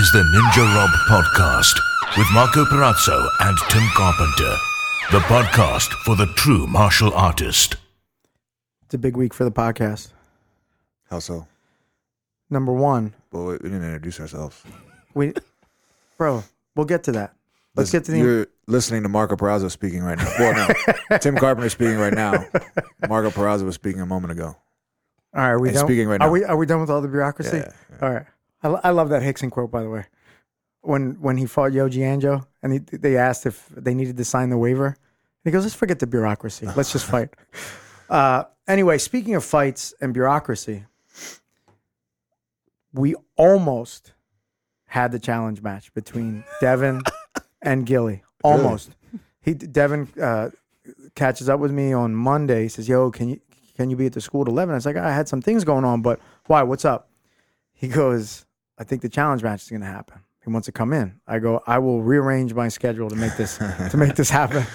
is the Ninja Rob Podcast with Marco Perazzo and Tim Carpenter. The podcast for the true martial artist. It's a big week for the podcast. How so? Number one, Well, we we didn't introduce ourselves. we, bro, we'll get to that. Let's get to the. You're listening to Marco Perazzo speaking right now. Well, no, Tim Carpenter speaking right now. Marco Perazzo was speaking a moment ago. all right, are we and done? speaking right are now. we are we done with all the bureaucracy? Yeah, All right. I, I love that Rickson quote, by the way. When when he fought Yoji Anjo, and he, they asked if they needed to sign the waiver, he goes, "Let's forget the bureaucracy. Let's just fight." Uh, anyway, speaking of fights and bureaucracy, we almost had the challenge match between Devin and Gilly. Almost. He Devin uh, catches up with me on Monday. He says, "Yo, can you can you be at the school at 11?" I was like, "I had some things going on, but why? What's up?" He goes, "I think the challenge match is going to happen." He wants to come in. I go, "I will rearrange my schedule to make this to make this happen."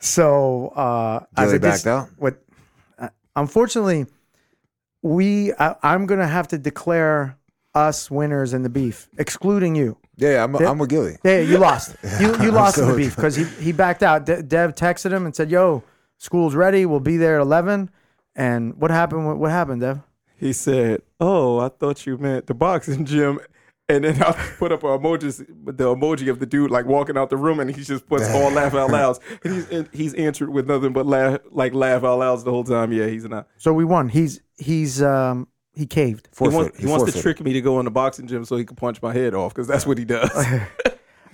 So, uh, as Gilly I backed just, out? what uh, unfortunately we I, I'm going to have to declare us winners in the beef, excluding you. Yeah, I'm, I'm with Gilly. Yeah, you lost. You you lost in the beef because he, he backed out. De- Dev texted him and said, "Yo, school's ready. We'll be there at 11." And what happened? What, what happened, Dev? He said, "Oh, I thought you meant the boxing gym." And then I put up a emojis, the emoji of the dude like walking out the room, and he just puts all laugh out louds, and he's and he's answered with nothing but laugh, like laugh out louds the whole time. Yeah, he's not. So we won. He's he's um he caved. He wants, he wants to trick me to go in the boxing gym so he can punch my head off because that's what he does.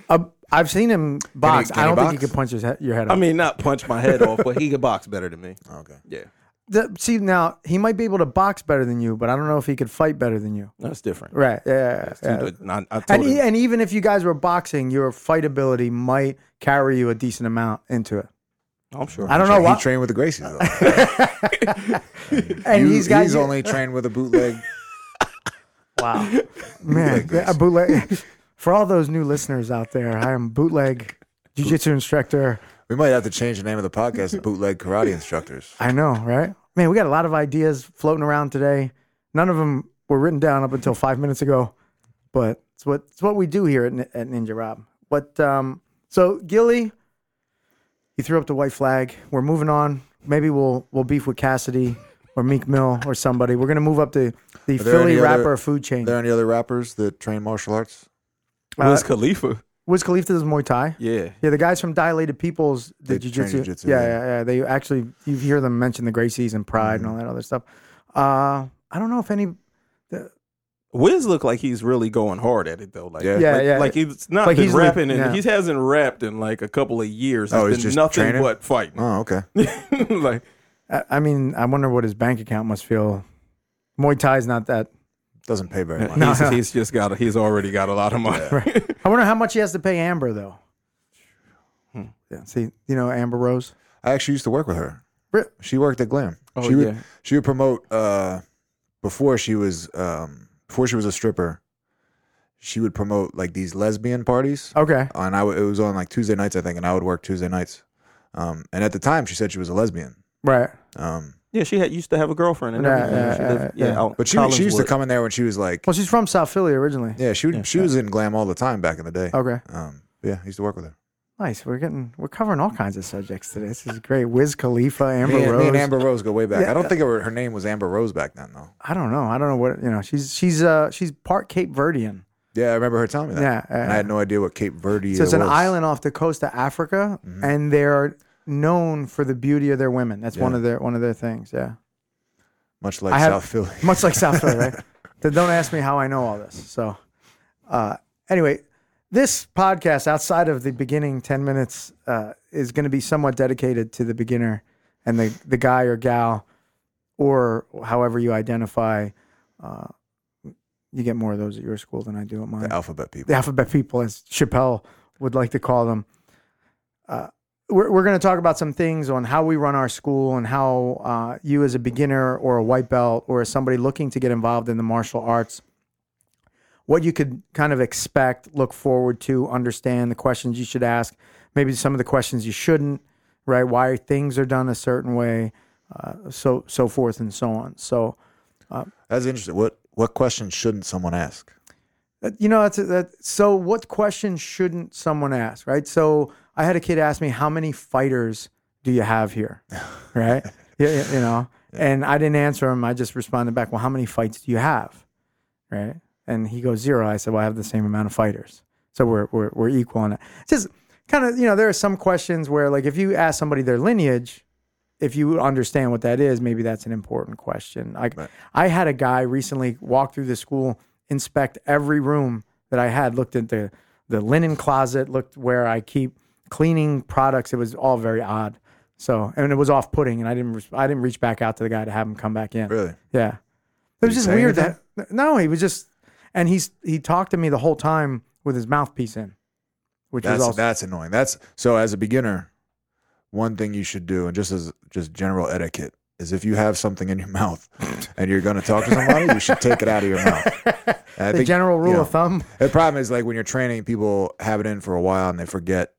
Uh, I've seen him box. can I don't think he box? could punch his head, your head off. I mean, not punch my head off, but he can box better than me. Okay. Yeah, The- see now he might be able to box better than you, but I don't know if he could fight better than you. that's different. Right? Yeah. yeah, yeah. I, I told And, him, e- and even if you guys were boxing, your fight ability might carry you a decent amount into it. I'm sure. I don't know He why. trained with the Gracies. Though. And You- he's got he's only trained with a bootleg. Wow. Man, Bootleg a bootleg. For all those new listeners out there, I am bootleg jiu-jitsu instructor. We might have to change the name of the podcast to Bootleg Karate Instructors. I know, right? Man, we got a lot of ideas floating around today. None of them were written down up until five minutes ago, but it's what it's what we do here at, at Ninja Rob. What? Um, so Gilly, he threw up the white flag. We're moving on. Maybe we'll we'll beef with Cassidy or Meek Mill or somebody. We're gonna move up to the Philly rapper other- food chain. Are there any other rappers that train martial arts? Wiz Khalifa. Wiz Khalifa does Muay Thai. Yeah, Yeah, the guys from Dilated Peoples, did They train jiu-jitsu. jiu-jitsu, yeah, yeah. yeah, yeah. They actually, you hear them mention the Gracies and Pride Mm-hmm. and all that other stuff. Uh, I don't know if any. Wiz looked like he's really going hard at it though. Like, Yeah. Yeah, like, yeah. like he's not Like been he's rapping, and yeah. he hasn't rapped in like a couple of years. Oh, It's he's been just nothing training? but fighting. Oh, okay. like, I, I mean, I wonder what his bank account must feel. Muay Thai's not that. Doesn't pay very much. No, he's, he's just got. A, he's already got a lot of money. I wonder how much he has to pay Amber though. Hmm. Yeah, see, you know Amber Rose. I actually used to work with her. Re- She worked at Glam. Oh, she would yeah. she would promote uh before she was um before she was a stripper. She would promote like these lesbian parties, Okay, and I w- it was on like Tuesday nights I think, and I would work Tuesday nights. Um, and at the time, she said she was a lesbian. right. Um, Yeah, she had used to have a girlfriend and uh, uh, Yeah, everything. yeah, She yeah, lived- yeah. out but she she used to Collingswood. come in there when she was like, Well, she's from South Philly originally. yeah, she would, Yeah. she was in Glam all the time back in the day. Okay, Um, yeah, I used to work with her. nice. We're getting we're covering all kinds of subjects today. This is great. Wiz Khalifa, Amber Me and, Rose. me and Amber Rose go way back. Yeah. I don't think her, her name was Amber Rose back then though. I don't know. I don't know what you know. She's she's uh she's part Cape Verdean. Yeah, I remember her telling me that. Yeah, and I had no idea what Cape Verde So it's an was. island off the coast of Africa, mm-hmm. and they're known for the beauty of their women. That's one of their one of their things. Yeah, much like I have- South Philly. much like South Philly, right? Then don't ask me how I know all this. So, uh, anyway, this podcast outside of the beginning ten minutes uh, is going to be somewhat dedicated to the beginner and the the guy or gal, or however you identify. Uh, you get more of those at your school than I do at mine The alphabet people. the alphabet people, as Chappelle would like to call them. Uh, we're we're going to talk about some things on how we run our school and how uh, you, as a beginner or a white belt or as somebody looking to get involved in the martial arts, what you could kind of expect, look forward to, understand the questions you should ask, maybe some of the questions you shouldn't, right? Why things are done a certain way, uh, so so forth and so on. So That's interesting. What what questions shouldn't someone ask? You know, that's that. So, what question shouldn't someone ask, right? So, I had a kid ask me, "How many fighters do you have here?" Right? yeah, yeah, you know, and I didn't answer him. I just responded back, "Well, how many fights do you have?" Right? And he goes zero. I said, "Well, I have the same amount of fighters, so we're we're we're equal on it." Just kind of, you know, there are some questions where, like, if you ask somebody their lineage, if you understand what that is, maybe that's an important question. Like, Right. I had a guy recently walk through the school, inspect every room that I had, looked at the the linen closet, looked where I keep cleaning products. It was all very odd. So, and it was off putting, and I didn't I didn't reach back out to the guy to have him come back in. Really? Yeah, it was just weird anything? that no, he was just, and he's he talked to me the whole time with his mouthpiece in, which That's was also that's annoying. That's so as a beginner, one thing you should do, and just as just general etiquette, is if you have something in your mouth and you're going to talk to somebody, you should take it out of your mouth. And I the think, general rule you know, of thumb. The problem is like when you're training, people have it in for a while and they forget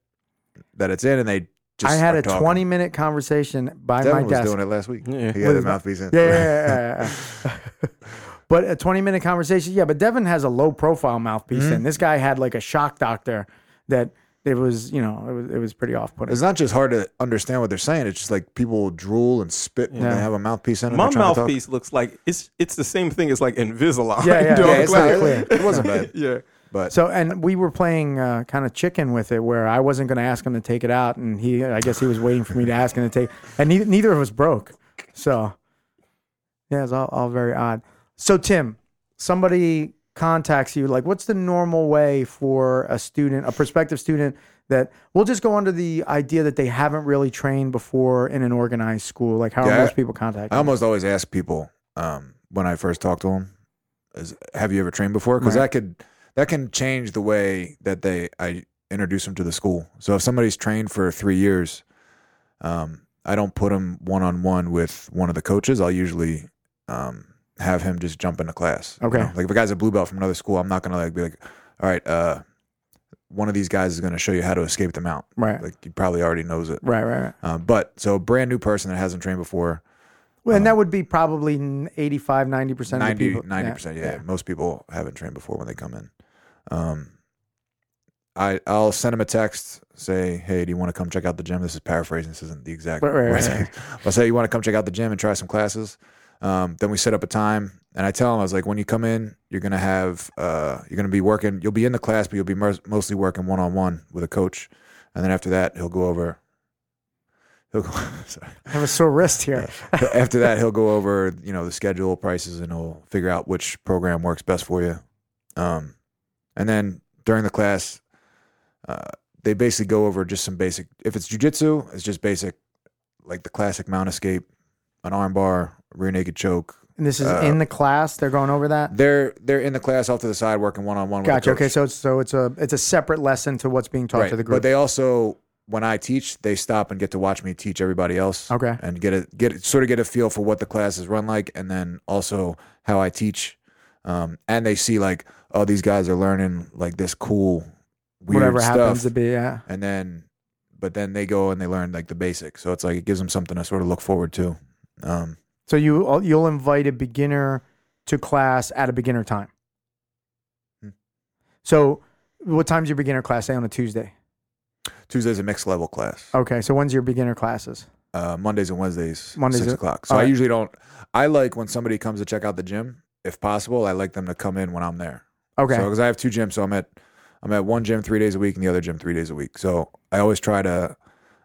that it's in, and they just. I had a talking. 20 minute conversation by Devin my was desk. Was doing it last week. Yeah. He had With the his mouthpiece in. Yeah, yeah, yeah, yeah, yeah. but a 20 minute conversation. Yeah, but Devin has a low profile mouthpiece, Mm-hmm. and this guy had like a shock doctor that it was, you know, it was, it was pretty off putting. It's not just hard to understand what they're saying. It's just like people drool and spit when Yeah. they have a mouthpiece in. and My they're trying to talk. mouthpiece looks like it's it's the same thing as like Invisalign. Yeah, yeah, dog. yeah, Yeah, it's not, clear. it wasn't bad, yeah. but So, and we were playing uh, kind of chicken with it, where I wasn't going to ask him to take it out, and he, I guess he was waiting for me to ask him to take, and neither, neither of us broke. So, yeah, it's all, all very odd. So, Tim, somebody contacts you, like, what's the normal way for a student, a prospective student, that we'll just go under the idea that they haven't really trained before in an organized school? Like, how Yeah, are most people contact? I almost always ask people um, when I first talk to them, is, "Have you ever trained before?" Because Right. that could that can change the way that they I introduce them to the school. So if somebody's trained for three years, um, I don't put them one on one with one of the coaches. I'll usually um, have him just jump into class. you Okay. know? like if a guy's a blue belt from another school, I'm not gonna like be like, "All right, uh, one of these guys is gonna show you how to escape the mount." right, Like he probably already knows it. right, right, right. Um, but so a brand new person that hasn't trained before. Well, and that would be probably 85, 90% of the 90 people. 90% yeah, most people haven't trained before when they come in um I, I'll send him a text, say, "Hey, do you want to come check out the gym?" This is paraphrasing. This isn't the exact. Right, right, right. I'll say, "You want to come check out the gym and try some classes?" Um, then we set up a time, and I tell them, "I was like, when you come in, you're gonna have, uh, you're gonna be working. You'll be in the class, but you'll be mer- mostly working one on one with a coach, and then after that, he'll go over. He'll go. sorry I have a sore wrist here. after that he'll go over you know the schedule prices and he'll figure out which program works best for you um, and then during the class uh, they basically go over just some basic if it's jujitsu it's just basic like the classic mount escape an armbar, rear naked choke And this is Uh, in the class. They're going over that. they're they're in the class off to the side working one-on-one with the Gotcha. Okay, so it's so it's a it's a separate lesson to what's being taught right to the group. but they also when i teach they stop and get to watch me teach everybody else Okay. and get a get sort of get a feel for what the class is run like, and then also how I teach. Um, and they see like, oh, these guys are learning like this cool, weird Whatever stuff, happens to be, yeah. and then, but then they go and they learn like the basics. So it's like it gives them something to sort of look forward to. Um, So you you'll invite a beginner to class at a beginner time. Hmm. So what time's your beginner class? Say on a Tuesday. Tuesday's a mixed level class. Okay, so when's your beginner classes? Uh, Mondays and Wednesdays, Mondays six o'clock. So I usually don't. I like when somebody comes to check out the gym. If possible, I like them to come in when I'm there. Okay, So because I have two gyms, so I'm at I'm at one gym three days a week and the other gym three days a week. So I always try to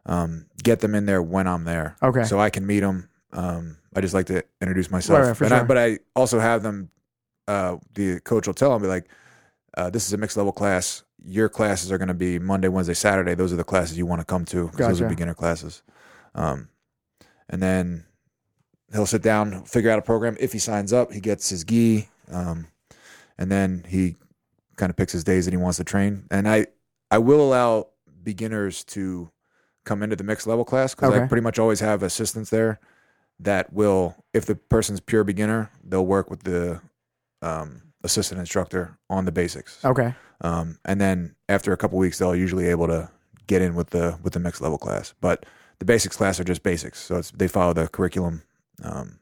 um, get them in there when I'm there, okay, so I can meet them. Um, I just like to introduce myself, Right, right, and I, but I also have them. Uh, the coach will tell them, be like, uh, "This is a mixed level class. Your classes are going to be Monday, Wednesday, Saturday. Those are the classes you want to come to because those are beginner classes." Um, and then he'll sit down, figure out a program. If he signs up, he gets his gi, um, and then he kind of picks his days that he wants to train. And I, I will allow beginners to come into the mixed level class because I pretty much always have assistants there that will, if the person's pure beginner, they'll work with the um, assistant instructor on the basics. okay. Um, and then after a couple weeks, they'll usually able to get in with the with the mixed level class. But the basics class are just basics, so it's they follow the curriculum. Um,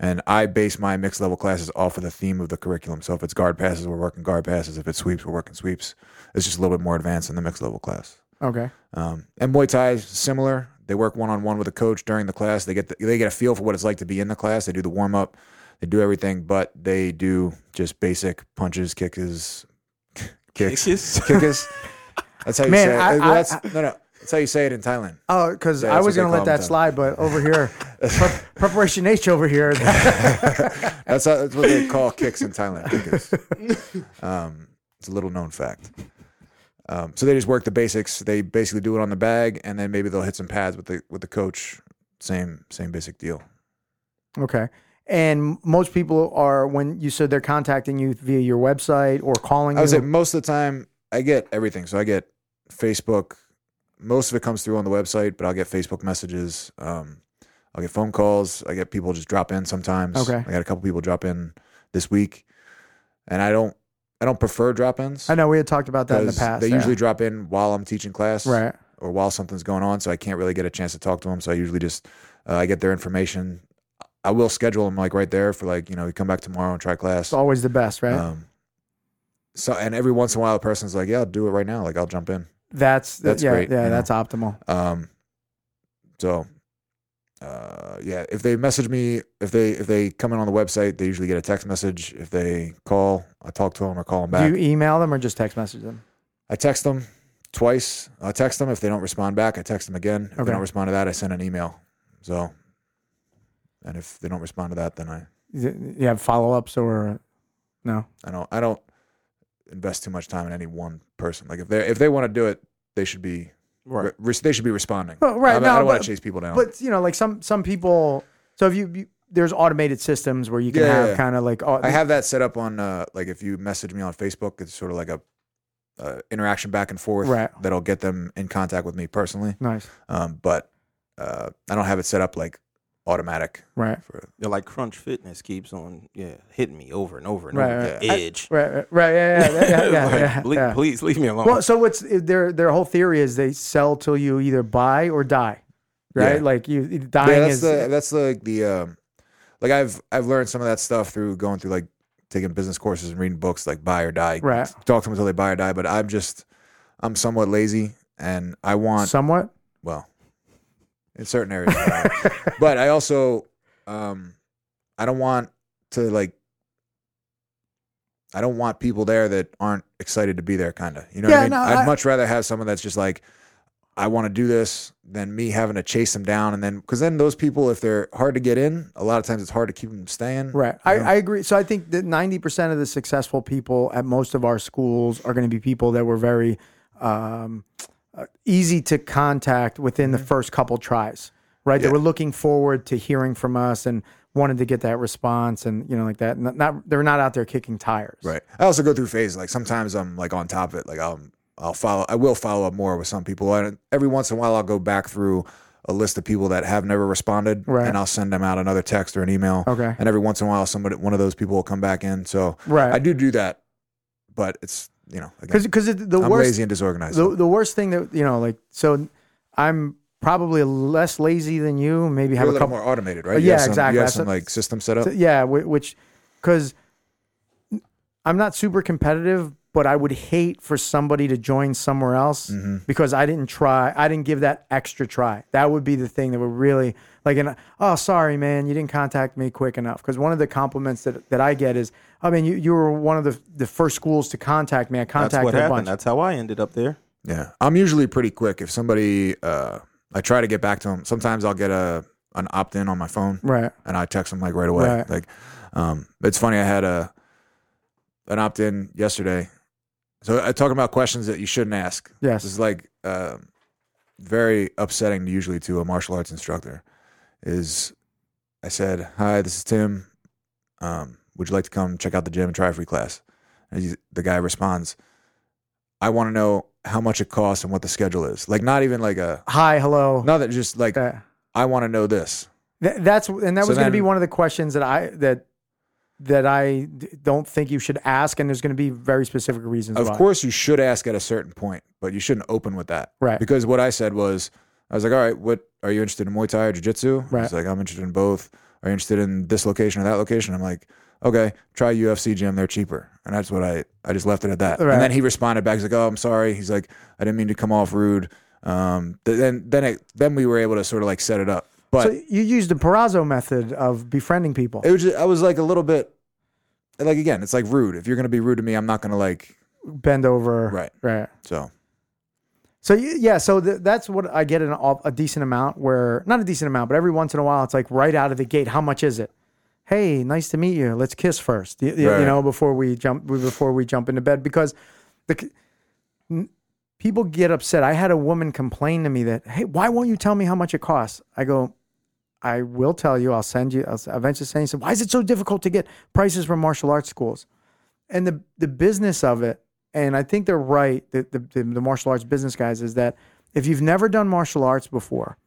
And I base my mixed level classes off of the theme of the curriculum. So if it's guard passes, we're working guard passes. If it's sweeps, we're working sweeps. It's just a little bit more advanced in the mixed level class. Okay. Um, and Muay Thai is similar. They work one on one with a coach during the class. They get the, they get a feel for what it's like to be in the class. They do the warm up, they do everything, but they do just basic punches, kicks, kicks, Kicks? kicks. That's how you Man, say it. I- Well, I- that's, no, no. That's how you say it in Thailand. Oh, because Yeah, I was gonna let that them. slide, but over here, pre- preparation H over here. That's, how, that's what they call kicks in Thailand. Kicks. Um, it's a little known fact. Um, so they just work the basics. They basically do it on the bag, and then maybe they'll hit some pads with the with the coach. Same same basic deal. okay. And most people are when you said they're contacting you via your website or calling I would you. say most of the time I get everything. So I get Facebook. Most of it comes through on the website, but I'll get Facebook messages. Um, I'll get phone calls. I get people just drop in sometimes. Okay. I got a couple people drop in this week, and I don't I don't prefer drop ins. I know we had talked about that in the past. They yeah. usually drop in while I'm teaching class, right. or while something's going on, so I can't really get a chance to talk to them. So I usually just uh, I get their information. I will schedule them like right there for like you know you come back tomorrow and try class. It's always the best, right? Um, so and every once in a while, a person's like, "Yeah, I'll do it right now. Like I'll jump in." that's that's yeah, great, Yeah, you know. that's optimal. Um, so, uh, yeah, if they message me, if they if they come in on the website, they usually get a text message. If they call, I talk to them or call them back. Do you email them or just text message them? I text them twice. I text them if they don't respond back. I text them again. If Okay. they don't respond to that, I send an email. So, and if they don't respond to that, then I You have follow ups or no? I don't I don't invest too much time in any one person. Like if they if they want to do it, they should be Right. re- they should be responding. Well, right, I, I don't want to chase people down. But you know, like some some people. So if you, you there's automated systems where you can Yeah, yeah, have yeah. kind of like I have that set up on uh, like if you message me on Facebook, it's sort of like a uh, interaction back and forth Right. that'll get them in contact with me personally. nice Um, but uh, I don't have it set up like automatic right for Yeah, like Crunch Fitness keeps on, yeah, hitting me over and over and Right, over. right. The edge. right right, right yeah yeah yeah yeah, Like, yeah, "Ple- yeah. Please leave me alone. Well, so what's their their whole theory is they sell till you either buy or die, right? Yeah. Like you dying yeah, that's is the that's the the um, like I've I've learned some of that stuff through going through like taking business courses and reading books like buy or die. Right. Talk to them until they buy or die. But I'm just I'm somewhat lazy and I want somewhat. well in certain areas, but I also um I don't want to like I don't want people there that aren't excited to be there, kind of. You know what I mean? no, I'd I- much rather have someone that's just like, I want to do this than me having to chase them down. And then, because then those people, if they're hard to get in, a lot of times it's hard to keep them staying. Right. I. I agree. So I think that 90% of the successful people at most of our schools are going to be people that were very um, uh, easy to contact within the first couple tries, right? They Mm-hmm. Were looking forward to hearing from us and wanted to get that response and, you know, like that. Not, not They're not out there kicking tires. Right. I also go through phases. Like sometimes I'm like on top of it. Like I'll I'll follow. I will follow up more with some people. And every once in a while, I'll go back through a list of people that have never responded, Right. and I'll send them out another text or an email. Okay. And every once in a while, somebody one of those people will come back in. So Right. I do do that, but it's you know again, Because the I'm worst lazy and disorganized. the, the worst thing that you know like so i'm probably less lazy than you maybe You're have a a little couple more automated, right? Uh, You yeah, have some, exactly. You have some like system set up. yeah which because i'm not super competitive but i would hate for somebody to join somewhere else Mm-hmm. because i didn't try i didn't give that extra try that would be the thing that would really like and oh sorry man you didn't contact me quick enough because one of the compliments that, that i get is i mean you, you were one of the, the first schools to contact me i That's contacted what a happened. bunch That's how I ended up there. Yeah, I'm usually pretty quick. If somebody, uh, I try to get back to them. Sometimes I'll get a an opt in on my phone. right and I text them like right away. Right. Like, um, it's funny. I had a an opt in yesterday. So I talking about questions that you shouldn't ask. Yes. This is like uh, very upsetting usually to a martial arts instructor. Is I said, "Hi, this is Tim. Um, would you like to come check out the gym and try a free class?" And he, the guy responds, "I want to know how much it costs and what the schedule is. Like, not even like a hi hello not that just like Uh, I want to know this. Th- that's and that So was going to be one of the questions that I that that I d- don't think you should ask, and there's going to be very specific reasons. Of why. course, you should ask at a certain point, but you shouldn't open with that. Right. Because what I said was, I was like, all right, what are you interested in Muay Thai or Jiu Jitsu? Right. He's like, I'm interested in both. are you interested in this location or that location? I'm like, okay, try UFC gym. They're cheaper. And that's what I, I just left it at that. Right. And then he responded back. He's like, oh, I'm sorry. He's like, I didn't mean to come off rude. Um, th- then, then it, then we were able to sort of like set it up. But So you used the Perazzo method of befriending people. it was just, I was like a little bit, like, again, it's like rude. If you're going to be rude to me, I'm not going to like, Bend over. Right. Right. so So yeah, so th- that's what I get an, a decent amount. Where not a decent amount, but every once in a while, it's like right out of the gate. How much is it? Hey, nice to meet you. Let's kiss first. You, you- Right. know, before we jump before we jump into bed, because the c- n- people get upset. I had a woman complain to me that, hey, why won't you tell me how much it costs? I go, I will tell you. I'll send you. I'll eventually send you. Some, why is it so difficult to get prices from martial arts schools? And the the business of it, and I think they're right. The, the the the martial arts business guys is that if you've never done martial arts before,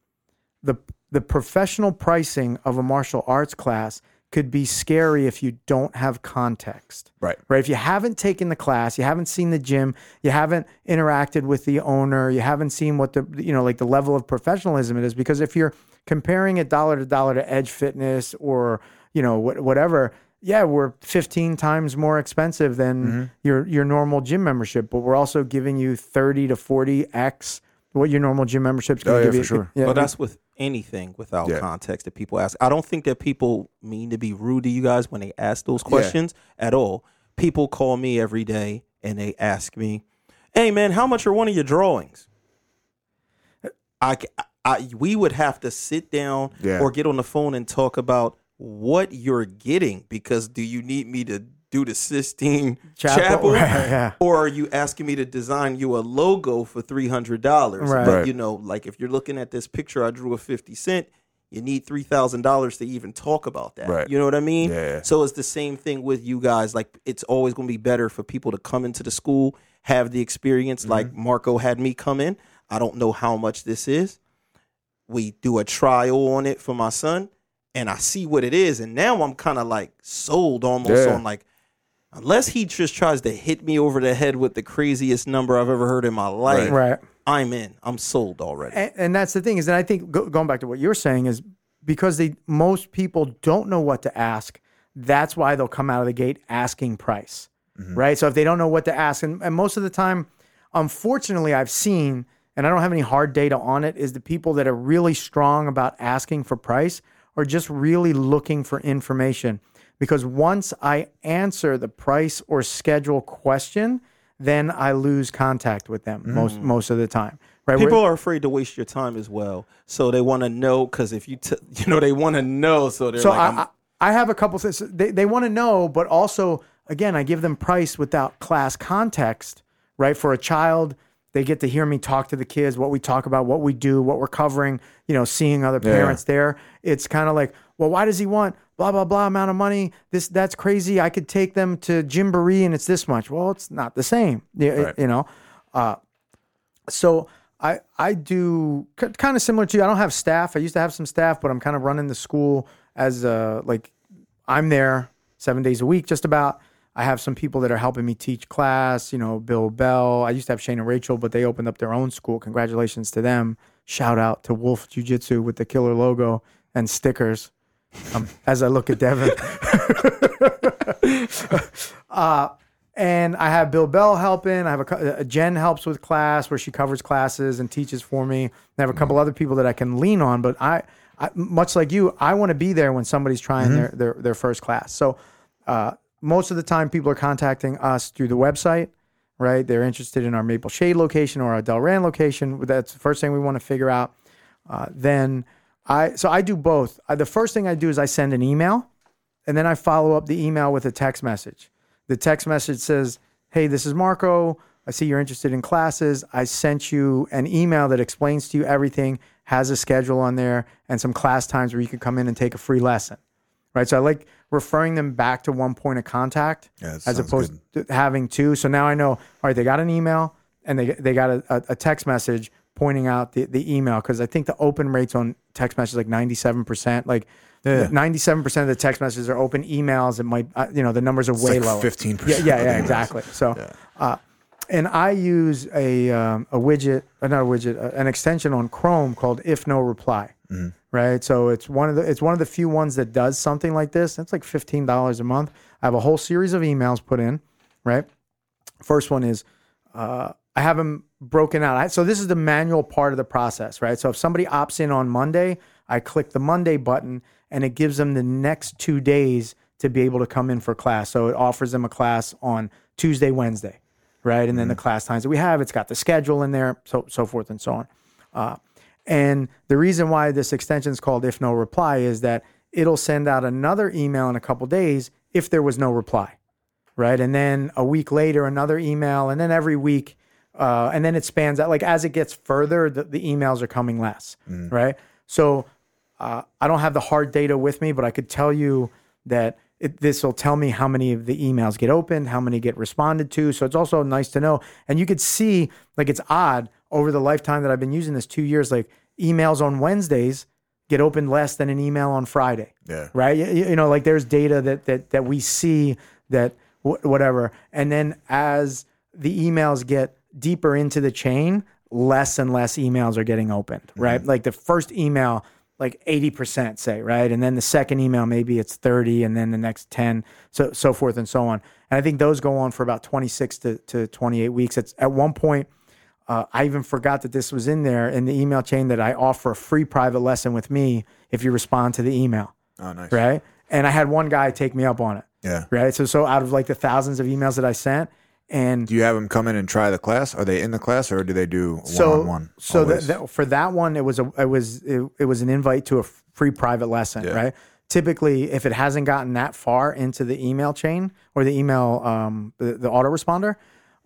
the the professional pricing of a martial arts class could be scary if you don't have context right. right? If you haven't taken the class, you haven't seen the gym, you haven't interacted with the owner, you haven't seen what the you know like the level of professionalism it is. Because if you're comparing it dollar to dollar to Edge Fitness or you know what, whatever, yeah, we're 15 times more expensive than mm-hmm. your your normal gym membership, but we're also giving you 30 to 40 x what your normal gym membership's going Oh, to yeah, give you. for sure. Yeah, But that's with anything without Yeah. context that people ask. I don't think that people mean to be rude to you guys when they ask those questions at all. People call me every day and they ask me, "Hey man, how much are one of your drawings?" I, c- I- we would have to sit down Yeah. or get on the phone and talk about what you're getting because do you need me to do the Sistine Chapel, Chapel, right, yeah. or are you asking me to design you a logo for three hundred dollars? Right. But you know, like if you're looking at this picture I drew of fifty cent, you need three thousand dollars to even talk about that. Right. You know what I mean? Yeah. So it's the same thing with you guys. Like it's always going to be better for people to come into the school, have the experience, Mm-hmm. like Marco had me come in. I don't know how much this is. We do a trial on it for my son, and I see what it is, and now I'm kind of like sold almost Yeah. on like. Unless he just tries to hit me over the head with the craziest number I've ever heard in my life, right. I'm in. I'm sold already. and, and that's the thing is that I think go, going back to what you're saying is because they most people don't know what to ask. That's why they'll come out of the gate asking price, mm-hmm. right? So if they don't know what to ask, and, and most of the time, unfortunately, I've seen, and I don't have any hard data on it, is the people that are really strong about asking for price are just really looking for information. Because once I answer the price or schedule question, then I lose contact with them most mm. most of the time. Right? People We're- are afraid to waste your time as well, so they want to know because if you, t- you know, they want to know, so they're So like, I, I'm- I I have a couple things they they want to know, but also again I give them price without class context. Right for a child, they get to hear me talk to the kids, what we talk about, what we do, what we're covering. You know, seeing other parents there. It's kind of like, well, why does he want blah blah blah amount of money? This that's crazy. I could take them to Gymboree and it's this much. Well, it's not the same. Yeah, Right. You know. Uh, so I I do kind of similar to you. I don't have staff. I used to have some staff, but I'm kind of running the school as uh like I'm there seven days a week, just about. I have some people that are helping me teach class. You know, Bill Bell. I used to have Shane and Rachel, but they opened up their own school. Congratulations to them. Shout out to Wolf Jiu Jitsu with the killer logo and stickers. Um, as I look at Devin. uh, and I have Bill Bell helping. I have a, cou- uh, Jen helps with class where she covers classes and teaches for me. And I have a couple other people that I can lean on. But I, I much like you, I want to be there when somebody's trying their, their their first class. So uh, most of the time, people are contacting us through the website. Right? They're interested in our Maple Shade location or our Delran location. That's the first thing we want to figure out. Uh, then I so I do both. I, the first thing I do is I send an email, and then I follow up the email with a text message. The text message says, "Hey, this is Marco. I see you're interested in classes. I sent you an email that explains to you everything, has a schedule on there, and some class times where you can come in and take a free lesson." Right. So I like referring them back to one point of contact Yeah, as opposed to having two. So now I know. All right, they got an email and they they got a, a, text message pointing out the, the email because I think the open rates on text messages like ninety seven percent. Like ninety seven percent of the text messages are open emails. It might uh, you know the numbers are way like lower. 15%. Yeah, yeah, yeah, exactly. So. Uh, and I use a um, a widget, uh, not a widget, uh, an extension on Chrome called If No Reply, right? So it's one of the it's one of the few ones that does something like this. It's like fifteen dollars a month. I have a whole series of emails put in, right? First one is uh, I have them broken out. I, so this is the manual part of the process, right? So if somebody opts in on Monday, I click the Monday button and it gives them the next two days to be able to come in for class. So it offers them a class on Tuesday, Wednesday, right? And then the class times that we have, it's got the schedule in there, so so forth and so on. Uh, and the reason why this extension is called if no reply is that it'll send out another email in a couple days if there was no reply, right? And then a week later, another email, and then every week, uh, and then it spans out. Like as it gets further, the, the emails are coming less, right? So uh, I don't have the hard data with me, but I could tell you that this will tell me how many of the emails get opened, how many get responded to. So it's also nice to know. And you could see, like, it's odd over the lifetime that I've been using this two years, like, emails on Wednesdays get opened less than an email on Friday. Yeah. Right. You, you know, like, there's data that, that, that we see that wh- whatever. And then as the emails get deeper into the chain, less and less emails are getting opened, mm-hmm. right? Like the first email, like 80% say, right? And then the second email, maybe it's 30 and then the next 10, so, so forth and so on. And I think those go on for about 26 to, to 28 weeks. It's at one point, uh, I even forgot that this was in there in the email chain that I offer a free private lesson with me if you respond to the email, Oh, nice. right? And I had one guy take me up on it, Yeah. right? So, so out of like the thousands of emails that I sent, and Do you have them come in and try the class? Are they in the class or do they do one so on one? so that, that, for that one it was a it was it, it was an invite to a free private lesson Yeah. right typically if it hasn't gotten that far into the email chain or the email um, the, the autoresponder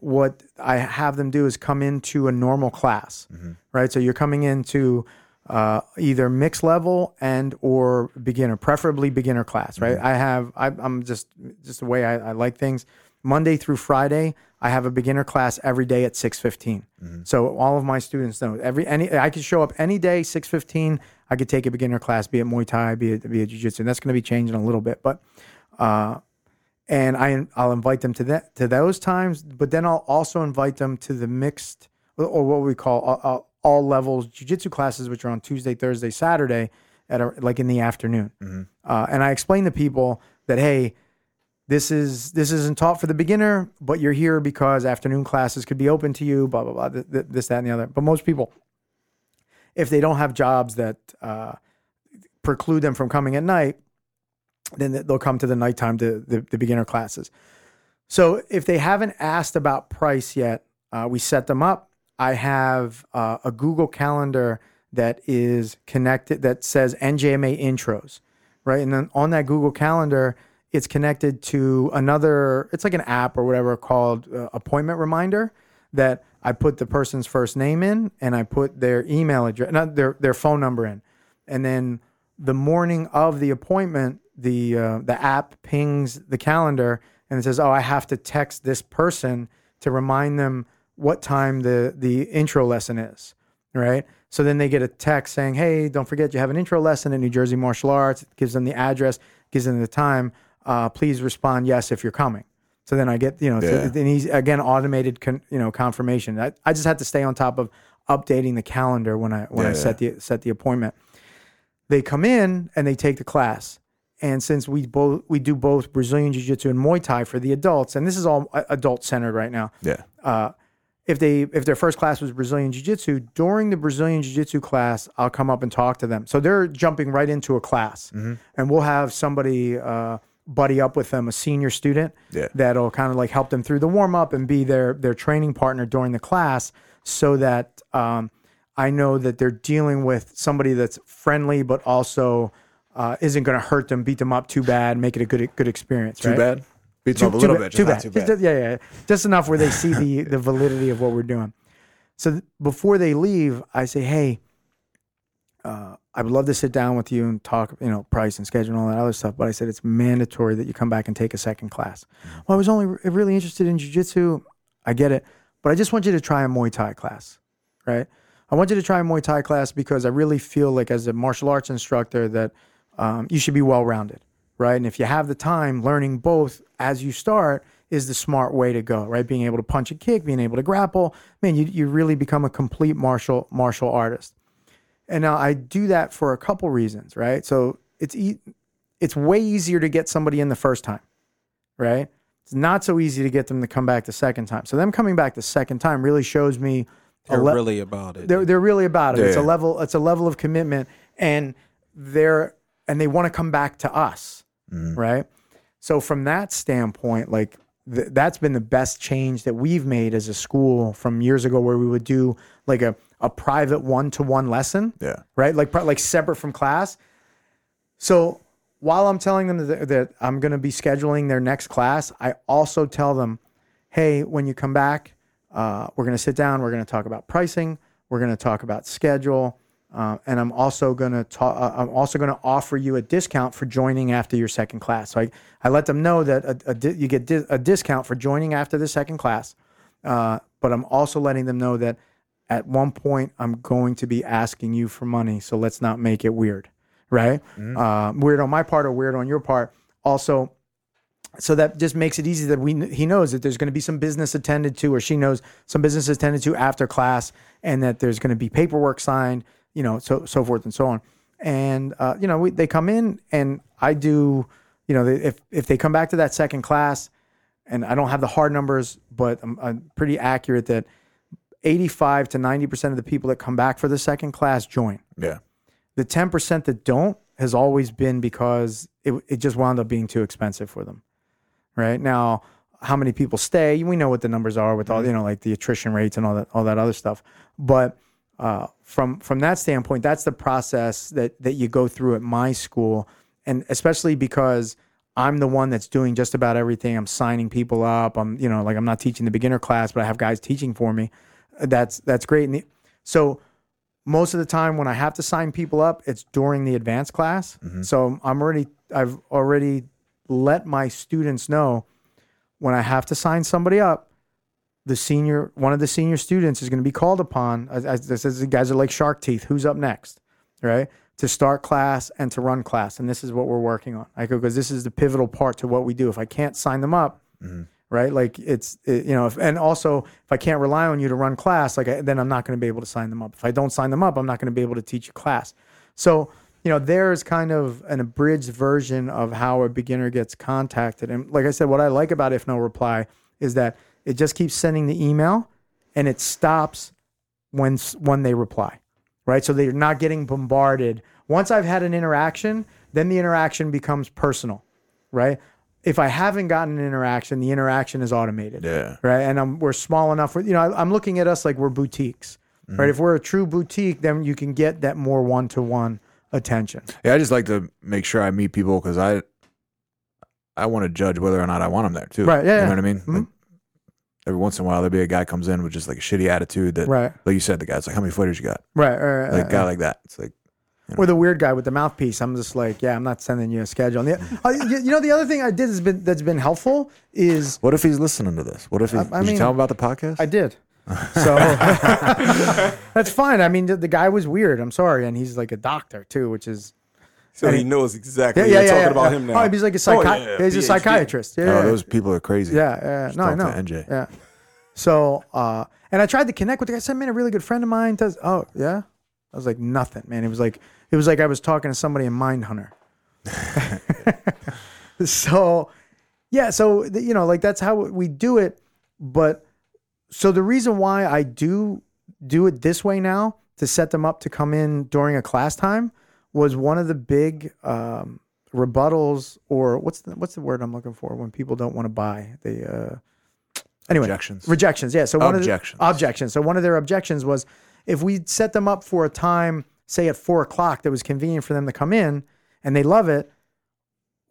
what i have them do is come into a normal class Mm-hmm. right so you're coming into uh, either mixed level and or beginner preferably beginner class right Mm-hmm. i have I, i'm just just the way I, I like things monday through friday i have a beginner class every day at 6.15 Mm-hmm. so all of my students know every any i could show up any day 6.15 i could take a beginner class be it muay thai be it, be it jiu-jitsu and that's going to be changing a little bit but uh, and I I'll invite them to that to those times, but then I'll also invite them to the mixed or what we call all, all, all levels jujitsu classes, which are on Tuesday, Thursday, Saturday, at a, like in the afternoon. Uh, and I explain to people that hey, this is this isn't taught for the beginner, but you're here because afternoon classes could be open to you. Blah blah blah. th- th- This that and the other. But most people, if they don't have jobs that uh, preclude them from coming at night, then they'll come to the nighttime to the, the beginner classes. So if they haven't asked about price yet, uh, we set them up. I have uh, a Google Calendar that is connected that says NJMA intros, right? And then on that Google Calendar, it's connected to another. It's like an app or whatever called uh, Appointment Reminder that I put the person's first name in and I put their email address, not their their phone number in, and then the morning of the appointment, the uh, the app pings the calendar and it says, "Oh, I have to text this person to remind them what time the the intro lesson is." Right? So then they get a text saying, "Hey, don't forget you have an intro lesson at New Jersey Martial Arts." It gives them the address, gives them the time. Uh, please respond yes if you're coming. So then I get you know, Yeah. then he's again automated con, you know confirmation. I, I just had to stay on top of updating the calendar when I when I Yeah, set the set the appointment they come in and they take the class. And since we both we do both Brazilian Jiu Jitsu and Muay Thai for the adults, and this is all adult centered right now. Yeah. Uh, if they if their first class was Brazilian Jiu Jitsu, during the Brazilian Jiu Jitsu class, I'll come up and talk to them. So they're jumping right into a class, and we'll have somebody uh, buddy up with them, a senior student Yeah. that'll kind of like help them through the warm up and be their their training partner during the class, so that um, I know that they're dealing with somebody that's friendly, but also uh, isn't going to hurt them, beat them up too bad, make it a good good experience. Too right? bad. Beats Too, up a little bit. Too bad. Too Just- yeah, yeah, just enough where they see the the validity of what we're doing. So th- before they leave, I say, hey. Uh, I would love to sit down with you and talk, you know, price and schedule and all that other stuff. But I said it's mandatory that you come back and take a second class. Well, I was only re- really interested in jujitsu. I get it, but I just want you to try a Muay Thai class, right? I want you to try a Muay Thai class because I really feel like as a martial arts instructor that um, you should be well rounded, right? And if you have the time, learning both as you start is the smart way to go, right? Being able to punch and kick, being able to grapple, man, you you really become a complete martial martial artist. And now I do that for a couple reasons, right? So it's e- it's way easier to get somebody in the first time, right? It's not so easy to get them to come back the second time. So them coming back the second time really shows me a They're le- really about it. they're they're really about it. Yeah, It's a level it's a level of commitment and they're and they want to come back to us. Right? So from that standpoint, like th- that's been the best change that we've made as a school from years ago where we would do like a a private one-to-one lesson Yeah. right? Like like separate from class. So while I'm telling them that, that I'm going to be scheduling their next class, I also tell them, hey, when you come back, uh, we're going to sit down. We're going to talk about pricing. We're going to talk about schedule. Uh, and I'm also going to talk. Uh, I'm also going to offer you a discount for joining after your second class. So I, I let them know that a, a di- you get di- a discount for joining after the second class. Uh, but I'm also letting them know that at one point I'm going to be asking you for money. So let's not make it weird, right? Uh, weird on my part or weird on your part. Also, so that just makes it easy that we he knows that there's going to be some business attended to, or she knows some business attended to after class, and that there's going to be paperwork signed, you know, so so forth and so on. And uh, you know, we, they come in, and I do, you know, if if they come back to that second class, and I don't have the hard numbers, but I'm, I'm pretty accurate that 85 to 90 percent of the people that come back for the second class join. Yeah. the 10% that don't has always been because it, it just wound up being too expensive for them. Right? Now how many people stay? We know what the numbers are with all you know like the attrition rates and all that all that other stuff. But uh, from from that standpoint that's the process that that you go through at my school and especially because I'm the one that's doing just about everything. I'm signing people up. I'm, you know, like I'm not teaching the beginner class, but I have guys teaching for me. That's that's great. And the, so most of the time when I have to sign people up, it's during the advanced class. So I'm already I've already let my students know when I have to sign somebody up, the senior one of the senior students is going to be called upon. As, as this is, the guys are like shark teeth. Who's up next, right? To start class and to run class, and this is what we're working on. I go because this is the pivotal part to what we do. If I can't sign them up, mm-hmm. right? Like it's it, you know, if, and also if I can't rely on you to run class, like I, then I'm not going to be able to sign them up. If I don't sign them up, I'm not going to be able to teach a class. So you know, there's kind of an abridged version of how a beginner gets contacted. And like I said, what I like about if no reply is that it just keeps sending the email, and it stops when when they reply, right? So they're not getting bombarded. Once I've had an interaction, then the interaction becomes personal, right? If I haven't gotten an interaction, the interaction is automated, Yeah. right? And I'm, we're small enough. You know, I, I'm looking at us like we're boutiques, right? If we're a true boutique, then you can get that more one to one attention. Yeah, I just like to make sure I meet people because I I want to judge whether or not I want them there too. Right, yeah, You yeah. know what I mean? Mhm. Like, every once in a while, there'll be a guy comes in with just like a shitty attitude that, Right, like you said, the guy's like, "How many footers you got?" right, right. Like right, a guy right. like that. It's like, or the weird guy with the mouthpiece. I'm just like, yeah, I'm not sending you a schedule. And the, uh, you, you know, the other thing I did has been that's been helpful is what if he's listening to this? What if he? I- I did mean, you tell him about the podcast? I did. So that's fine. I mean, the, the guy was weird. I'm sorry, and he's like a doctor too, which is so and he he- knows exactly. yeah, you're yeah, yeah. talking yeah, about yeah. him now. Oh, he's like a Oh, psychi- yeah, He's a psychiatrist. Yeah, oh, yeah. those people are crazy. Yeah, yeah. No, I talk know. to NJ. Yeah. So, uh, and I tried to connect with the guy. I said, man, a really good friend of mine does. Oh, yeah. I was like, nothing, man. It was like, it was like I was talking to somebody in Mindhunter. so, yeah. So, you know, like that's how we do it. But so the reason why I do do it this way now to set them up to come in during a class time was one of the big um, rebuttals or what's the what's the word I'm looking for when people don't want to buy the uh anyway Objections. rejections yeah so one Objections. of the objections so one of their objections was if we set them up for a time say at four o'clock that was convenient for them to come in and they love it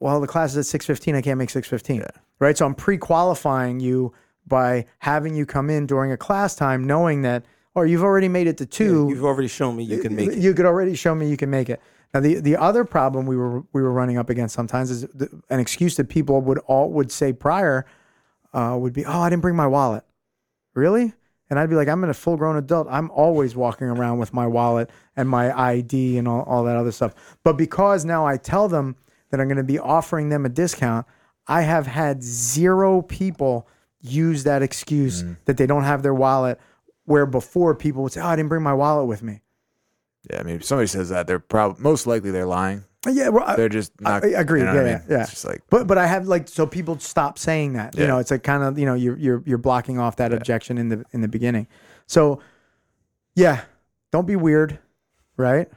well the class is at 6.15 i can't make 6.15 right so i'm pre-qualifying you by having you come in during a class time knowing that or you've already made it to two You've already shown me you can make it. you could already show me you can make it. Now the the other problem we were we were running up against sometimes is the, an excuse that people would all would say prior uh, would be, oh, I didn't bring my wallet. Really? And I'd be like, I'm a full grown adult. I'm always walking around with my wallet and my ID and all, all that other stuff. But because now I tell them that I'm going to be offering them a discount, I have had zero people use that excuse that they don't have their wallet. Where before people would say, oh, I didn't bring my wallet with me Yeah, I mean, if somebody says that, they're probably most likely they're lying. Yeah, well, I- They're just not. I agree. you know Yeah, I yeah, mean? yeah. It's just like, But but I have like so people stop saying that. Yeah. You know, it's like kind of you know you're you're you're blocking off that objection in the in the beginning. So yeah, don't be weird, right?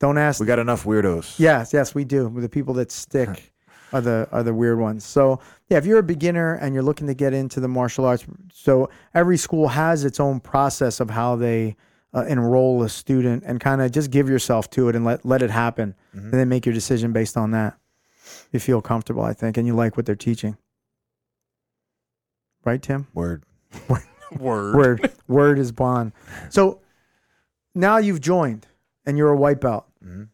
Don't ask. we got enough weirdos. Yes, yes, we do. The people that stick are the are the weird ones. So yeah, if you're a beginner and you're looking to get into the martial arts, so every school has its own process of how they uh, enroll a student, and kind of just give yourself to it and let let it happen, Mm-hmm. and then make your decision based on that. You feel comfortable, I think, and you like what they're teaching. Right, Tim? Word. Word. Word, word is bond. So now you've joined, and you're a white belt. Mhm.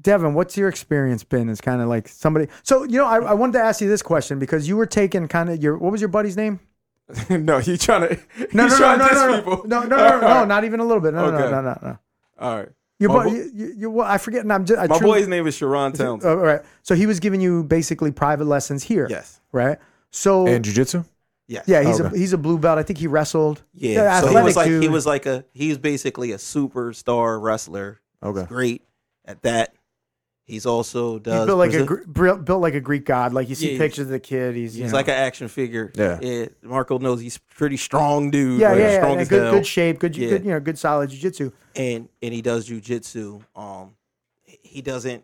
Devin, what's your experience been? It's kind of like somebody. So you know, I, I wanted to ask you this question because you were taking kind of your. What was your buddy's name? no, he trying to. No, no, no, trying no, to diss no, no, people. no, no, no, no, no, not even a little bit. No, no, Okay. no, no, no. All right. Your My boy, bo- you, you, you, well, I forget. And I'm just. I My truly- boy's name is Sharon Townsend. Oh, all right. So he was giving you basically private lessons here. yes. Right. So And jujitsu. Yes. yeah, Yeah, he's Okay. a he's a blue belt. I think he wrestled. Yeah, so he was like he was like a he's basically a superstar wrestler. Okay. Great at that. He's also He's does built like a Brazil- Gre- built like a Greek god. Like you see Yeah, pictures of the kid. He's he's know. like an action figure. Yeah. Marco knows he's pretty strong dude. yeah, like, yeah, yeah, strong yeah, as good, hell. good shape, good, Yeah. good, you know, good solid jujitsu. and and he does jujitsu. Um, he doesn't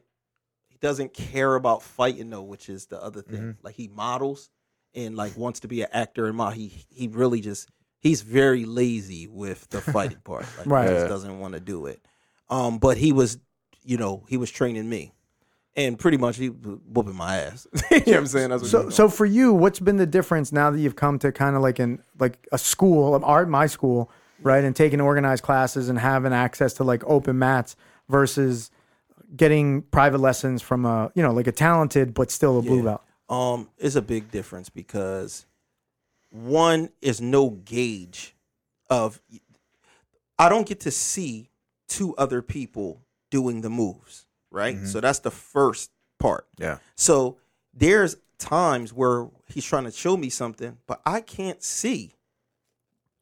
he doesn't care about fighting though, which is the other thing. Mm-hmm. Like he models and like wants to be an actor and model. He he really just he's very lazy with the fighting part. Like Right. he just doesn't want to do it. Um, but he was, you know, he was training me, and pretty much he was whooping my ass. you know what I'm saying? That's what So, so for you, what's been the difference now that you've come to kind of like in like a school of art, my school, right, and taking organized classes and having access to like open mats versus getting private lessons from a you know like a talented but still a blue belt. um is a big difference because one is no gauge of I don't get to see two other people doing the moves, right? Mm-hmm. So that's the first part. Yeah. So there's times where he's trying to show me something, but I can't see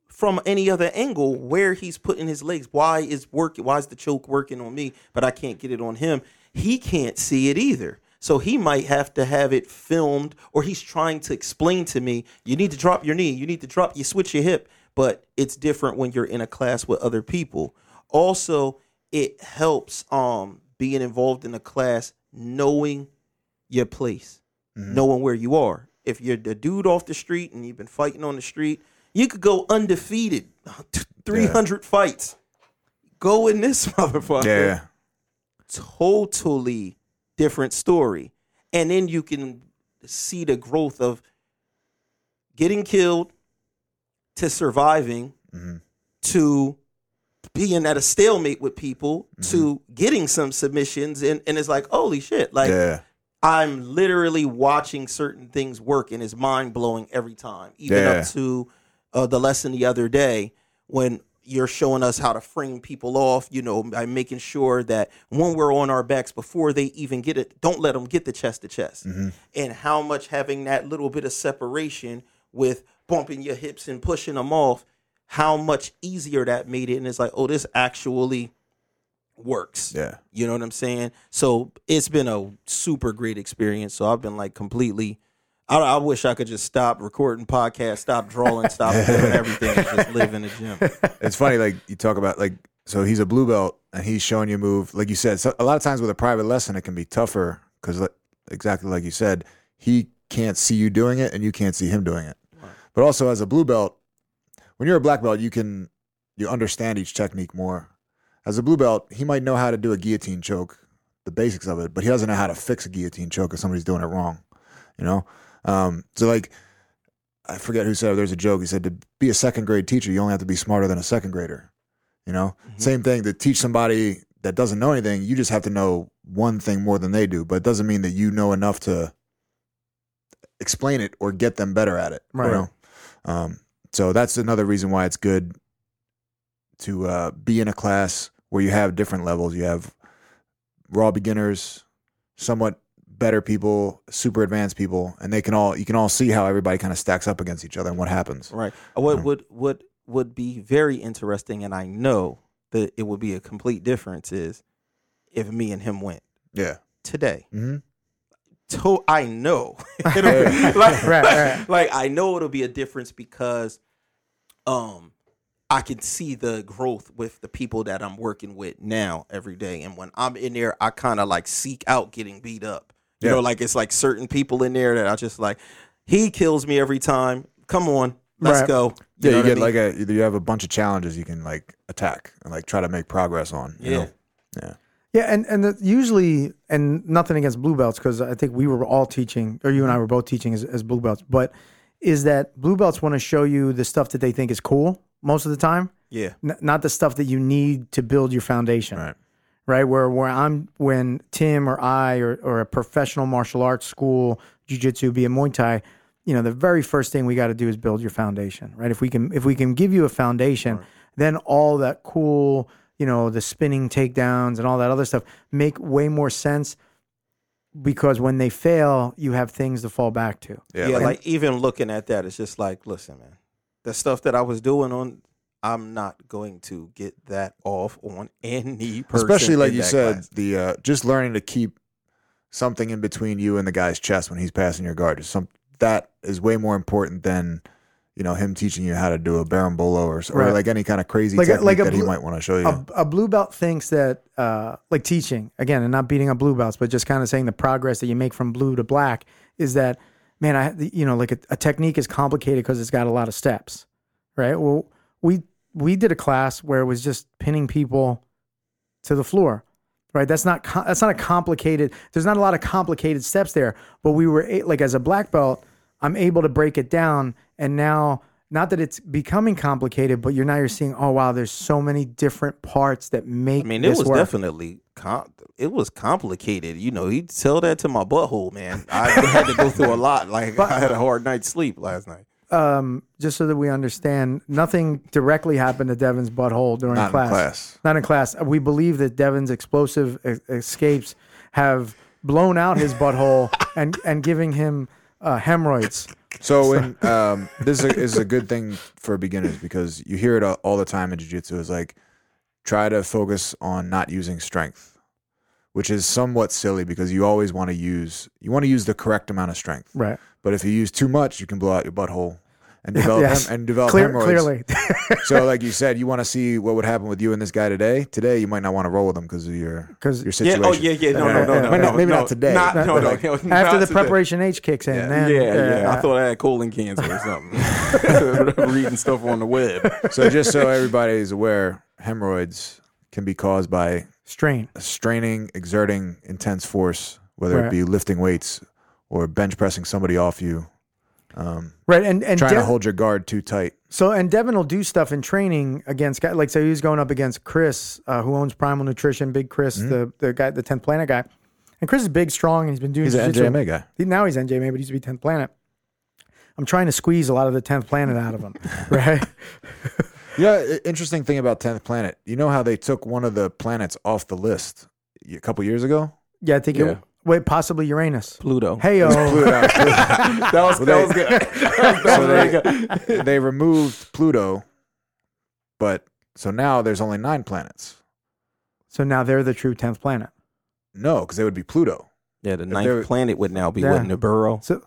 from any other angle where he's putting his legs. Why is working? Why is the choke working on me, but I can't get it on him? He can't see it either. So he might have to have it filmed, or he's trying to explain to me, you need to drop your knee, you need to drop, you switch your hip. But it's different when you're in a class with other people. Also, it helps um being involved in a class, knowing your place, knowing where you are. If you're the dude off the street and you've been fighting on the street, you could go undefeated, 300 fights. Go in this motherfucker. Yeah. Totally different story. And then you can see the growth of getting killed to surviving Mhm. to being at a stalemate with people to getting some submissions and, and it's like holy shit like Yeah. I'm literally watching certain things work and it's mind blowing every time. Even Yeah. up to uh, the lesson the other day when you're showing us how to frame people off, you know, by making sure that when we're on our backs before they even get it, don't let them get the chest to chest. And how much having that little bit of separation with bumping your hips and pushing them off, how much easier that made it. And it's like, oh, this actually works. Yeah. You know what I'm saying? So it's been a super great experience. So I've been like completely. I, I wish I could just stop recording podcasts, stop drawing, stop doing everything, and just live in the gym. It's funny, like you talk about, like so he's a blue belt and he's showing you move. Like you said, so a lot of times with a private lesson, it can be tougher because, exactly like you said, he can't see you doing it and you can't see him doing it. But also, as a blue belt, when you're a black belt, you can you understand each technique more. As a blue belt, he might know how to do a guillotine choke, the basics of it, but he doesn't know how to fix a guillotine choke if somebody's doing it wrong. You know, um, so like I forget who said it, there's a joke. He said to be a second grade teacher, you only have to be smarter than a second grader. You know, same thing to teach somebody that doesn't know anything. You just have to know one thing more than they do, but it doesn't mean that you know enough to explain it or get them better at it. you Right. know? Um, so that's another reason why it's good to uh, be in a class where you have different levels. You have raw beginners, somewhat better people, super advanced people, and they can all you can all see how everybody kind of stacks up against each other and what happens. Right. What would what would be very interesting, and I know that it would be a complete difference is if me and him went Yeah. today. hmm To I know, it'll be, like, Right, right. like I know it'll be a difference because, um, I can see the growth with the people that I'm working with now every day, and when I'm in there, I kind of like seek out getting beat up. You Yeah. know, like it's like certain people in there that I just like. He kills me every time. Come on, let's Right. go. Yeah, you what I get mean? like a you have a bunch of challenges you can like attack and like try to make progress on. you Yeah. know? Yeah. Yeah, and and the, usually, and nothing against blue belts because I think we were all teaching, or you and I were both teaching as, as blue belts. But is that blue belts want to show you the stuff that they think is cool most of the time, yeah, N- not the stuff that you need to build your foundation. Right. right? Where where I'm when Tim or I or, or a professional martial arts school, jujitsu, be a Muay Thai, you know, the very first thing we got to do is build your foundation, right? If we can if we can give you a foundation, then all that cool, you know, the spinning takedowns and all that other stuff make way more sense because when they fail, you have things to fall back to. Yeah. yeah. like- like even looking at that, it's just like, listen, man, the stuff that I was doing on. I'm not going to get that off on any person. especially like in you that said, class. the uh, just learning to keep something in between you and the guy's chest when he's passing your guard is some that is way more important than you know him teaching you how to do a berimbolo or, or Right. like any kind of crazy Like technique like a that he might want to show you. a, a blue belt thinks that uh, like teaching again and not beating up blue belts but just kind of saying the progress that you make from blue to black is that man i you know like a, a technique is complicated because it's got a lot of steps right well we we did a class where it was just pinning people to the floor right that's not that's not a complicated there's not a lot of complicated steps there but we were like as a black belt i'm able to break it down and now not that it's becoming complicated but you're now you're seeing oh wow there's so many different parts that make I mean, it was work. definitely com- it was complicated. You know, he'd tell that to my butthole, man. I had to go through a lot. Like I had a hard night's sleep last night. um just so that we understand nothing directly happened to Devin's butthole during Not in class. class. not in class we believe that Devin's explosive e- escapes have blown out his butthole and and giving him uh, hemorrhoids. So when um, this is a, is a good thing for beginners because you hear it all, all the time in jiu-jitsu is like try to focus on not using strength, which is somewhat silly because you always want to use you want to use the correct amount of strength. right. But if you use too much, you can blow out your butthole and develop Yes. hem- and develop Clear, hemorrhoids. clearly So like you said, you want to see what would happen with you and this guy today. Today, you might not want to roll with him because of your 'Cause- your Yeah. situation. Oh yeah. Yeah. No. No. No. no, Might not- no, maybe no, not today, Not, but no. No. like- no, after not the today. preparation H kicks in Yeah. then Yeah, yeah. uh, I thought I had colon cancer or something. Reading stuff on the web. So just so everybody is aware, hemorrhoids can be caused by strain straining, exerting intense force, whether Right. it be lifting weights or bench pressing somebody off you, um, right and and trying Dev- to hold your guard too tight. So and Devin will do stuff in training against guys like so he was going up against Chris, uh, who owns Primal Nutrition, Big Chris, the the guy, the tenth planet guy. And Chris is big, strong, and he's been doing. He's an jiu-jitsu. NJMA guy. He- now he's NJMA, but he used to be tenth planet. I'm trying to squeeze a lot of the tenth planet out of him, right? Yeah, interesting thing about tenth planet. You know how they took one of the planets off the list a couple years ago? Yeah, I think Yeah. it. Wait, possibly Uranus. Pluto. Hey yo, that was that was good. that was So very they, good. they removed Pluto, but so now there's only nine planets. so now they're the true tenth planet. No, because they would be Pluto. Yeah, the they're- ninth planet would now be Yeah. what Nibiru. So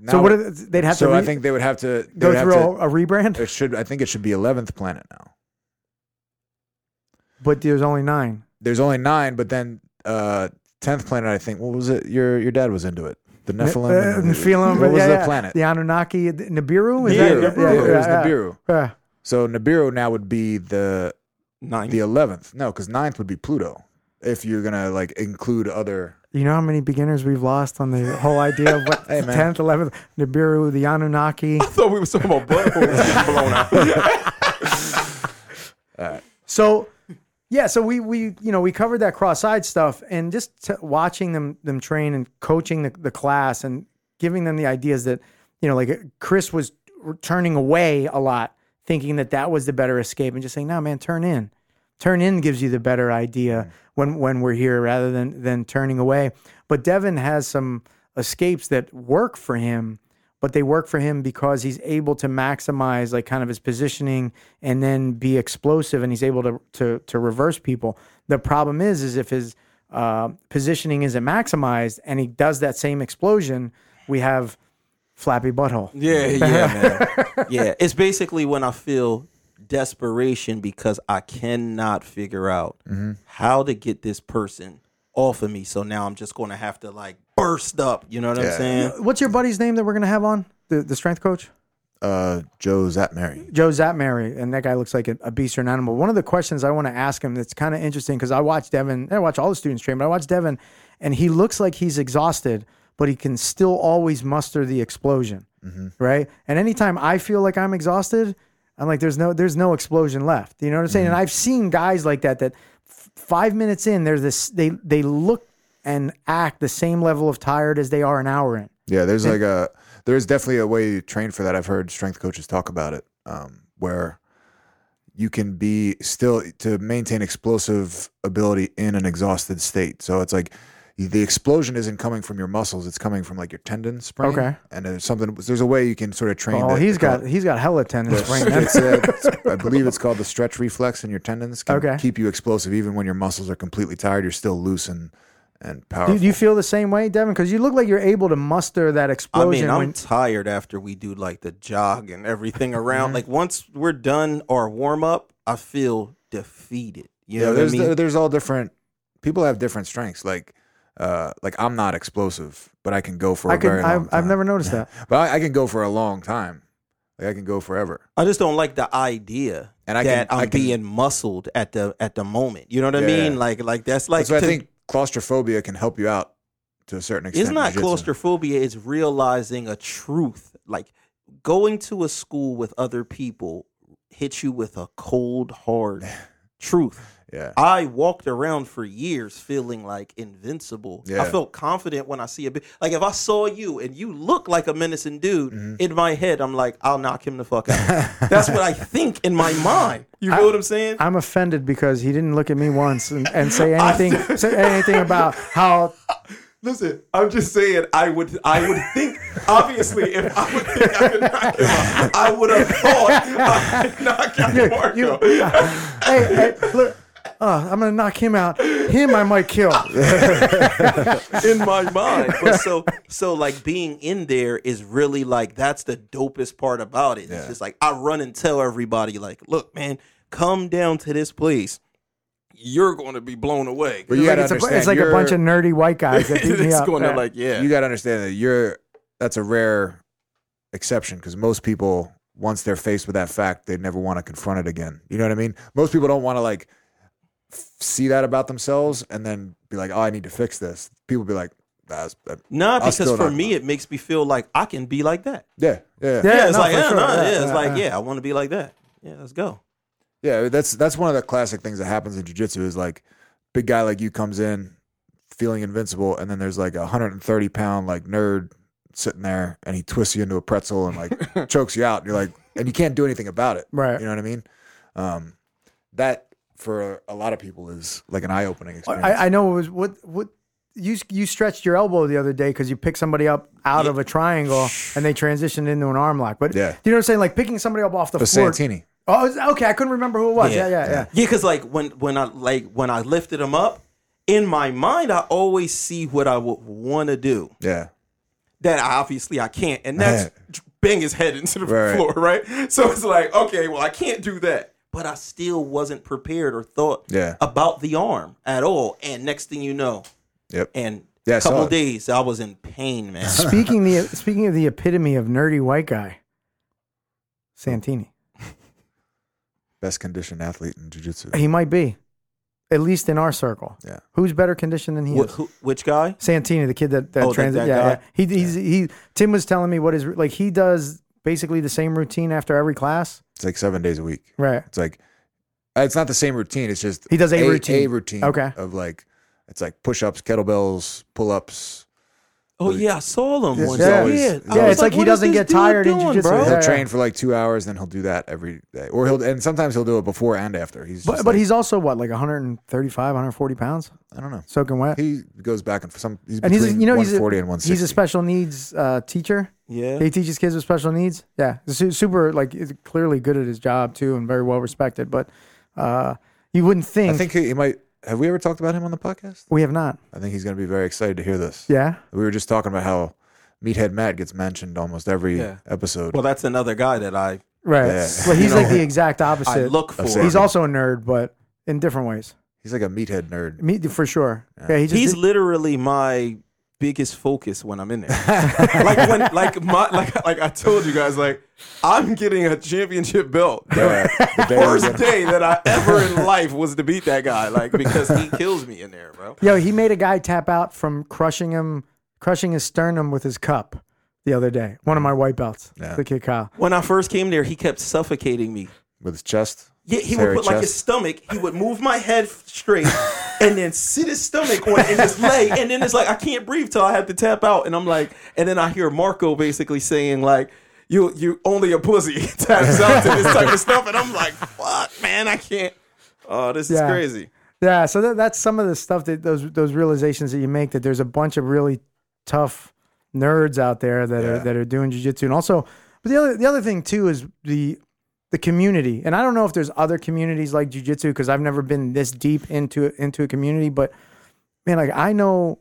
Now, so what? Are, they- they'd have so to re- I think they would have to they go would have through to- a, a rebrand, It should. I think it should be eleventh planet now. but there's only nine. There's only nine, but then uh tenth planet. I think. What was it? Your your dad was into it. The Nephilim. Uh, and the- Nephilim, What was yeah, the yeah. planet? The Anunnaki, the- Nibiru. Is Yeah, that, Nibiru. it was yeah, Nibiru. yeah. So Nibiru now would be the Ninth. the eleventh. No, because ninth would be Pluto. If you're gonna like include other. You know how many beginners we've lost on the whole idea of what Hey, man. tenth, eleventh, Nibiru, the Anunnaki. I thought we were talking about buttholes getting blown out. So, yeah, so we we you know we covered that cross-side stuff, and just t- watching them them train and coaching the, the class and giving them the ideas that you know like uh, Chris was turning away a lot, thinking that that was the better escape, and just saying, no, man, turn in. Turn in gives you the better idea mm. when when we're here rather than than turning away. But Devin has some escapes that work for him, but they work for him because he's able to maximize like kind of his positioning and then be explosive and he's able to to to reverse people. The problem is is if his uh, positioning isn't maximized and he does that same explosion, we have flappy butthole. Yeah, yeah, man. yeah, it's basically when I feel desperation because I cannot figure out Mm-hmm. how to get this person off of me. So now I'm just going to have to like burst up. You know what I'm Yeah. saying? What's your buddy's name that we're gonna have on the the strength coach? Uh, Joe Szatmary. Joe Szatmary, and that guy looks like a, a beast or an animal. One of the questions I want to ask him that's kind of interesting because I watch Devin, I watch all the students train, but I watch Devin, and he looks like he's exhausted, but he can still always muster the explosion, right? And anytime I feel like I'm exhausted, I'm like, there's no, there's no explosion left. You know what I'm saying? And I've seen guys like that that f- five minutes in, there's this, they they look and act the same level of tired as they are an hour in. Yeah, there's like a there's definitely a way to train for that. I've heard strength coaches talk about it, um, where you can be still to maintain explosive ability in an exhausted state. So it's like the explosion isn't coming from your muscles; it's coming from like your tendon sprain. Okay. and there's something. There's a way you can sort of train. Oh, that- he's called- got he's got hella tendons. sprained. it's, uh, it's- I believe it's called the stretch reflex in your tendons. Can Okay. keep you explosive even when your muscles are completely tired. You're still loose and and powerful. do you feel the same way, Devin? Because you look like you're able to muster that explosion. I explosion. mean, I'm when, tired after we do like the jog and everything around. Mm-hmm. Like once we're done our warm up, I feel defeated. You yeah, know what I there's mean? there's all different people have different strengths. Like uh, like I'm not explosive, but I can go for a I could, very long I've, time. I've never noticed that. but I, I can go for a long time. Like I can go forever. I just don't like the idea And I can- that I'm I can- being muscled at the at the moment. You know what I Yeah. mean? Like like that's like why I to- think claustrophobia can help you out to a certain extent. it's not jiu-jitsu. claustrophobia. It's realizing a truth. Like going to a school with other people hits you with a cold hard truth. Yeah. I walked around for years feeling like invincible. Yeah. I felt confident when I see a bit. Like if I saw you and you look like a menacing dude, Mm-hmm. in my head I'm like, I'll knock him the fuck out. That's what I think in my mind. You know what I'm saying? I'm offended because he didn't look at me once and, and say anything say anything about how Listen, I'm just saying. I would, I would think. Obviously, if I would think I could knock him out, I would have thought I could knock out Marco. hey, hey look, uh, I'm gonna knock him out. Him I might kill. in my mind. But so so like being in there is really like that's the dopest part about it. It's just like I run and tell everybody like, look, man, come down to this place. You're going to be blown away. But you Like gotta it's, a, understand. it's like a bunch of nerdy white guys that beat me it's up. going to like yeah. you got to understand that you're that's a rare exception because most people once they're faced with that fact they never want to confront it again you know what i mean most people don't want to like f- see that about themselves and then be like oh i need to fix this people be like that's that, Nah, I'll because for me him it makes me feel like I can be like that. yeah yeah Yeah, Yeah, it's no, like yeah, sure. nah, Yeah, yeah, it's like yeah. yeah, I want to be like that. Yeah, let's go. Yeah, that's that's one of the classic things that happens in jiu-jitsu is like big guy like you comes in feeling invincible and then there's like a 130 pound like nerd sitting there and he twists you into a pretzel and like chokes you out and you're like and you can't do anything about it Right. you know what i mean um that for a lot of people is like an eye-opening experience I, I know it was what what you you stretched your elbow the other day because you picked somebody up out of a triangle and they transitioned into an arm lock. But Yeah. do you know what I'm saying? Like picking somebody up off the but floor. santini Oh, was- okay. I couldn't remember who it was. Yeah, yeah, yeah. Yeah, because like when when I like when I lifted him up, in my mind I always see what I would want to do. yeah that obviously I can't, and that's bang his head into the Right. floor, right? So it's like, okay, well, I can't do that, but I still wasn't prepared or thought Yeah. about the arm at all. And next thing you know, yep and Yeah, I a couple of days, I was in pain, man. Speaking the speaking of the epitome of nerdy white guy, Santini. Best conditioned athlete in jiu-jitsu He might be, at least in our circle. yeah Who's better conditioned than he Wh- is? who, which guy? Santini, the kid that that, Oh, that- transit. that yeah, guy? yeah. He he's, he. Tim was telling me what his like. He does basically the same routine after every class. it's like seven days a week Right. It's like uh, it's not the same routine. It's just He does a routine. A routine. Okay. Of like it's like push ups, kettlebells, pull ups. Oh yeah, I saw him Yes, once. yeah. always- yeah, Yeah, was it's like he what is doesn't this get dude tired in doing, jiu-jitsu. bro? He'll train for like two hours, then he'll do that every day, or he'll and sometimes he'll do it before and after. He's But just but like- he's also what like 135, 140 pounds, I don't know. soaking wet. He goes back and for some. He's and he's between you know he's a, 140 and 160. he's a special needs uh, teacher. Yeah. He teaches kids with special needs. Yeah, Su- super like is clearly good at his job too, and very well respected. But uh, you wouldn't think. I think he, he might. Have we ever talked about him on the podcast? we have not. I think he's going to be very excited to hear this. Yeah, We were just talking about how Meathead Matt gets mentioned almost every Yeah. episode. Well, that's another guy that I right. Yeah. Well, he's You like know, the exact I opposite. look for. I've he's also a nerd, but in different ways. he's like a meathead nerd. Me for sure. Yeah, he just He's literally my biggest focus when I'm in there. like when, like my, like, like I told you guys, like I'm getting a championship belt. Yeah, the day First day that I ever in life was to beat that guy, like because he kills me in there, bro. Yo, he made a guy tap out from crushing him, crushing his sternum with his cup the other day. One of my white belts, Yeah. the kid Kyle. When I first came there, he kept suffocating me. with his chest. Yeah, he Hairy would put like his stomach. He would move my head straight, and then sit his stomach on and his leg, And then it's like I can't breathe till I have to tap out. And I'm like, and then I hear Marco basically saying like, "You you only a pussy taps out to this type of stuff." And I'm like, "Fuck, man, I can't." Oh, this is crazy. Yeah, so that, that's some of the stuff that those those realizations that you make that there's a bunch of really tough nerds out there that are Yeah. that are doing jujitsu, and also, but the other the other thing too is the the community, and I don't know if there's other communities like jujitsu because I've never been this deep into into a community, but man, like I know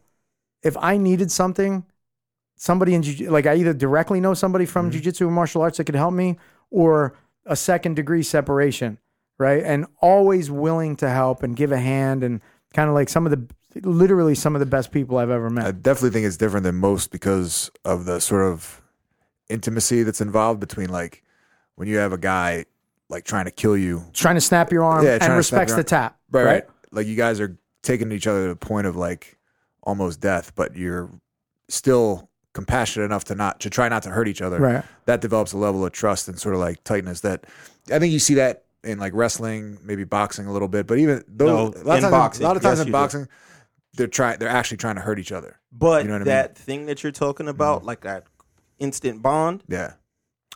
if I needed something, somebody in jiu- like I either directly know somebody from mm-hmm. jujitsu or martial arts that could help me, or a second degree separation, right? And always willing to help and give a hand, and kind of like some of the literally some of the best people I've ever met. I definitely think it's different than most because of the sort of intimacy that's involved between like when you have a guy like trying to kill you. Trying to snap your arm Yeah, trying and respects your the tap, right? Like you guys are taking each other to the point of like almost death, but you're still compassionate enough to not to try not to hurt each other. Right. That develops a level of trust and sort of like tightness that I think you see that in like wrestling, maybe boxing a little bit, but even those No, a lot of in times, boxing, a lot of times yes, in you do. boxing, they're trying they're actually trying to hurt each other. But You know what I mean? that thing that you're talking about, mm-hmm. like that instant bond, Yeah.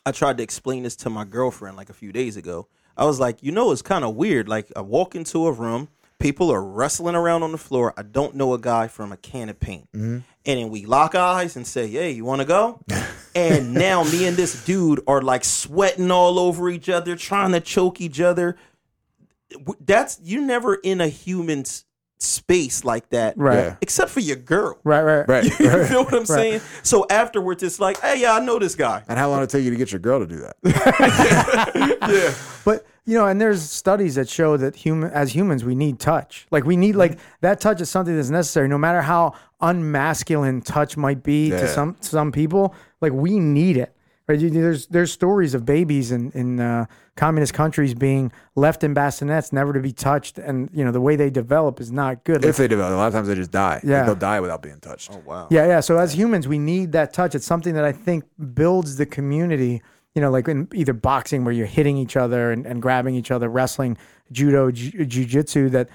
I tried to explain this to my girlfriend like a few days ago. I was like, you know, it's kind of weird. Like, I walk into a room, people are wrestling around on the floor. I don't know a guy from a can of paint. Mm-hmm. And then we lock eyes and say, hey, you want to go? and now me and this dude are like sweating all over each other, trying to choke each other. That's, you're never in a human's space like that. Right. Yeah. Except for your girl. Right, right, Right. You feel what I'm saying? So afterwards, it's like, hey, yeah, I know this guy. And how long did it take you to get your girl to do that? Yeah. But you know, and there's studies that show that human as humans we need touch. Like we need like mm-hmm. that touch is something that's necessary, no matter how unmasculine touch might be to Yeah. some some people. Like we need it. Right? You- There's there's stories of babies in in uh, communist countries being left in bassinets, never to be touched, and you know the way they develop is not good. Like, if they develop, a lot of times they just die. Like, Yeah. they'll die without being touched. Oh, wow. Yeah, yeah. So as humans, we need that touch. It's something that I think builds the community. You know, like in either boxing where you're hitting each other and, and grabbing each other, wrestling, judo, ju- jujitsu. That,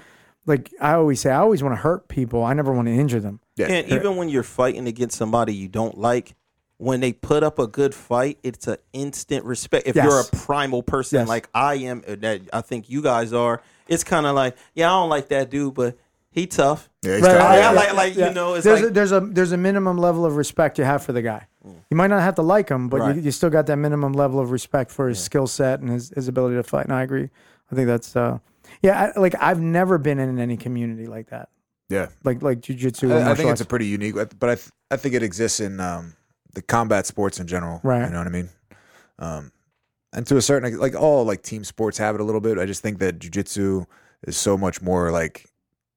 like I always say, I always want to hurt people. I never want to injure them. Yeah. And even when you're fighting against somebody you don't like, when they put up a good fight, it's an instant respect. If Yes. you're a primal person Yes. like I am, uh, that I think you guys are, it's kind of like, yeah, I don't like that dude, but he tough. Yeah, he's Right, tough. Yeah, I yeah, like- like, you know, it's there's like- a, there's a there's a minimum level of respect you have for the guy. You might not have to like him, but Right. you, you still got that minimum level of respect for his skill set and his, his ability to fight. And I agree. I think that's uh, yeah. I, like I've never been in any community like that, Yeah. like like jujitsu. or I, I think it's a pretty unique, but I th- I think it exists in um, the combat sports in general. Right. You know what I mean? Um, and to a certain like all like team sports have it a little bit. I just think that jujitsu is so much more like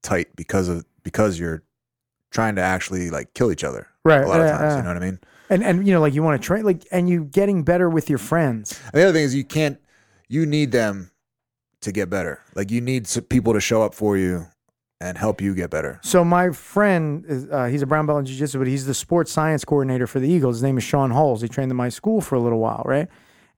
tight because of because you're trying to actually like kill each other right. a lot of times. yeah. You know what I mean? And and you know, like you want to train, like, and you getting better with your friends. And the other thing is you can't you need them to get better. Like you need people to show up for you and help you get better. So my friend, is, uh, he's a brown belt in jiu-jitsu, but he's the sports science coordinator for the Eagles. His name is Sean Halls. He trained in my school for a little while, right?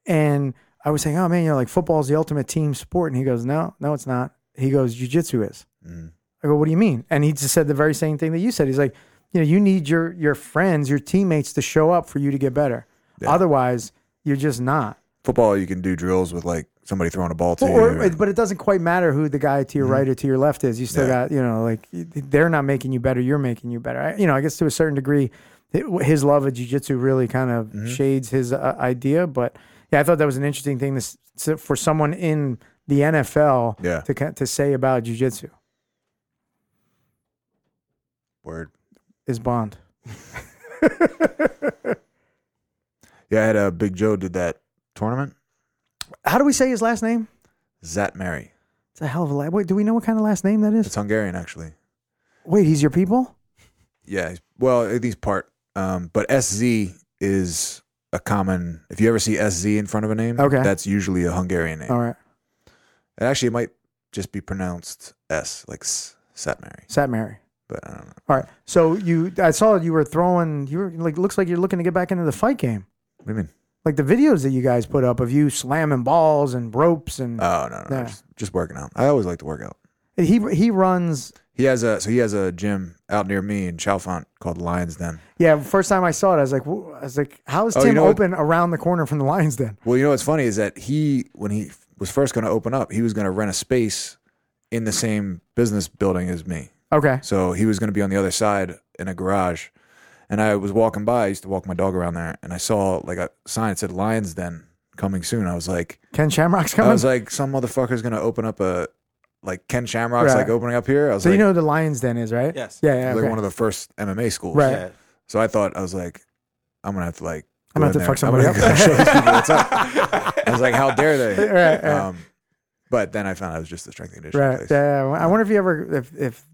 And I was saying, oh man, you know, like football is the ultimate team sport, and he goes, no, no, it's not. He goes, jiu-jitsu is. Mm. I go, what do you mean? And he just said the very same thing that you said. He's like, you know, you need your your friends, your teammates to show up for you to get better. Yeah. Otherwise, you're just not. Football, you can do drills with like somebody throwing a ball to Or, you. or- but it doesn't quite matter who the guy to your right or to your left is. You still Mm-hmm. Yeah. got, you know, like they're not making you better. You're making you better. I, you know, I guess to a certain degree, hi- his love of jujitsu really kind of Mm-hmm. shades his uh, idea. But yeah, I thought that was an interesting thing to, for someone in the NFL Yeah. to to say about jujitsu Word. is Bond. Yeah, I had a Big Joe did that tournament. How do we say his last name? Zat Mary. It's a hell of a last. Wait, do we know what kind of last name that is? It's Hungarian actually. Wait, he's your people? Yeah. he's- Well, at least part. Um, but SZ is a common. If you ever see SZ in front of a name, Okay. that's usually a Hungarian name. All right, And actually, it might just be pronounced S, like S, Sat Mary. Sat Mary. But I don't know. All right. So you, I saw you were throwing. You were like, looks like you're looking to get back into the fight game. What do you mean? Like the videos that you guys put up of you slamming balls and ropes and Oh no, no, Yeah. just, just working out. I always like to work out. he he runs. He has a so he has a gym out near me in Chalfont called Lions Den. Yeah, first time I saw it, I was like, "Wh- I was like, how is Oh, Tim you know what- open around the corner from the Lions Den? Well, you know what's funny is that he when he was first going to open up, he was going to rent a space in the same business building as me. Okay. So he was going to be on the other side in a garage. And I was walking by. I used to walk my dog around there, and I saw like a sign that said Lions Den coming soon. I was like, Ken Shamrock's coming. I was like, some motherfucker's going to open up a like Ken Shamrock's Right. like opening up here. I was so like, you know who the Lions Den is, right? Yes. Yeah, yeah. like okay. one of the first MMA schools. Right. Yeah. So I thought I was like, I'm gonna have to like. I'm gonna have to in fuck there. I'm somebody gonna up. show these people what's up. I was like, how dare they? Right, right. Um, but then I found out it was just a strength and conditioning Right. place. Yeah. yeah. I wonder if you ever if if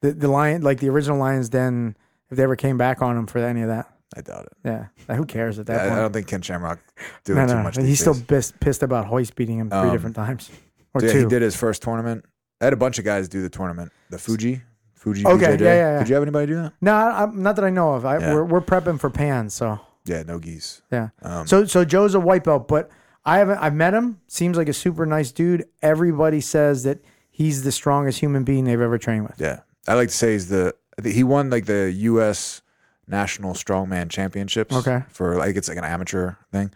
the the lion like the original Lions Den if they ever came back on him for any of that. I doubt it. Yeah. Like, who cares at that I point? I don't think Ken Shamrock doing no, too much. He's these still pissed, pissed about Royce beating him three Um, different times or yeah, two. he did his first tournament. I had a bunch of guys do the tournament. The Fuji, Fuji. Okay, BJJ. yeah, yeah, yeah. Did you have anybody do that? No, I, not that I know of. I, Yeah. we're, we're prepping for Pan, so Yeah, no geese. yeah. Um, So so Joe's a white belt, but I haven't. I've met him. Seems like a super nice dude. Everybody says that he's the strongest human being they've ever trained with. yeah, I like to say he's the. I think He won like the U.S. National Strongman Championships. Okay. For like it's like an amateur thing,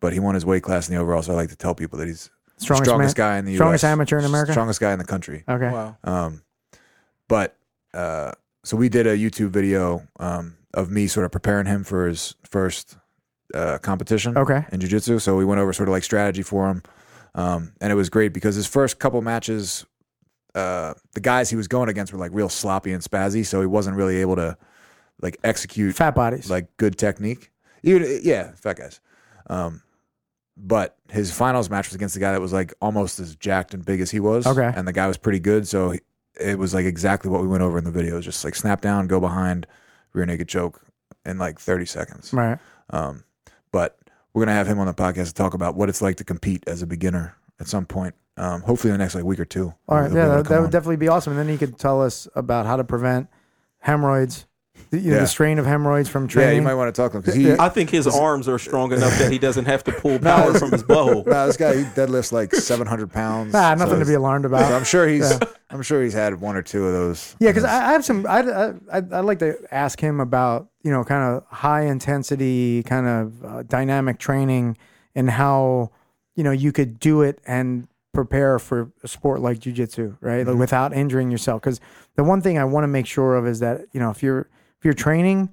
but he won his weight class in the overall. So I like to tell people that he's the Strongest strongest man- guy in the U.S. strongest U.S. amateur in America? Strongest guy in the country. Okay. Wow. Um, but uh, so we did a YouTube video um, of me sort of preparing him for his first uh, competition Okay. in jiu-jitsu. So we went over sort of like strategy for him. Um, and it was great because his first couple matches, uh, the guys he was going against were like real sloppy and spazzy. So he wasn't really able to like execute Fat bodies. like good technique. Even, yeah, fat guys. Um, but his finals match was against the guy that was like almost as jacked and big as he was. Okay. And the guy was pretty good. So he, it was like exactly what we went over in the video. Just like snap down, go behind, rear naked choke in like 30 seconds. right. Um, but we're gonna have him on the podcast to talk about what it's like to compete as a beginner at some point. Um, hopefully in the next like week or two. All right. Yeah, that, that would on. definitely be awesome. And then he could tell us about how to prevent hemorrhoids, the, you know, Yeah. the strain of hemorrhoids from training. yeah, you might want to talk to him because he. I think his arms are strong enough that he doesn't have to pull power from his butthole. Nah, this guy he deadlifts like 700 pounds. ah, nothing so to be alarmed about. So I'm sure he's Yeah. I'm sure he's had one or two of those. Yeah, because I, I have some. I I I'd I'd like to ask him about you know kind of high intensity kind of uh, dynamic training and how you know you could do it and prepare for a sport like jujitsu, right? Like without injuring yourself. Because the one thing I want to make sure of is that you know if you're if you're training.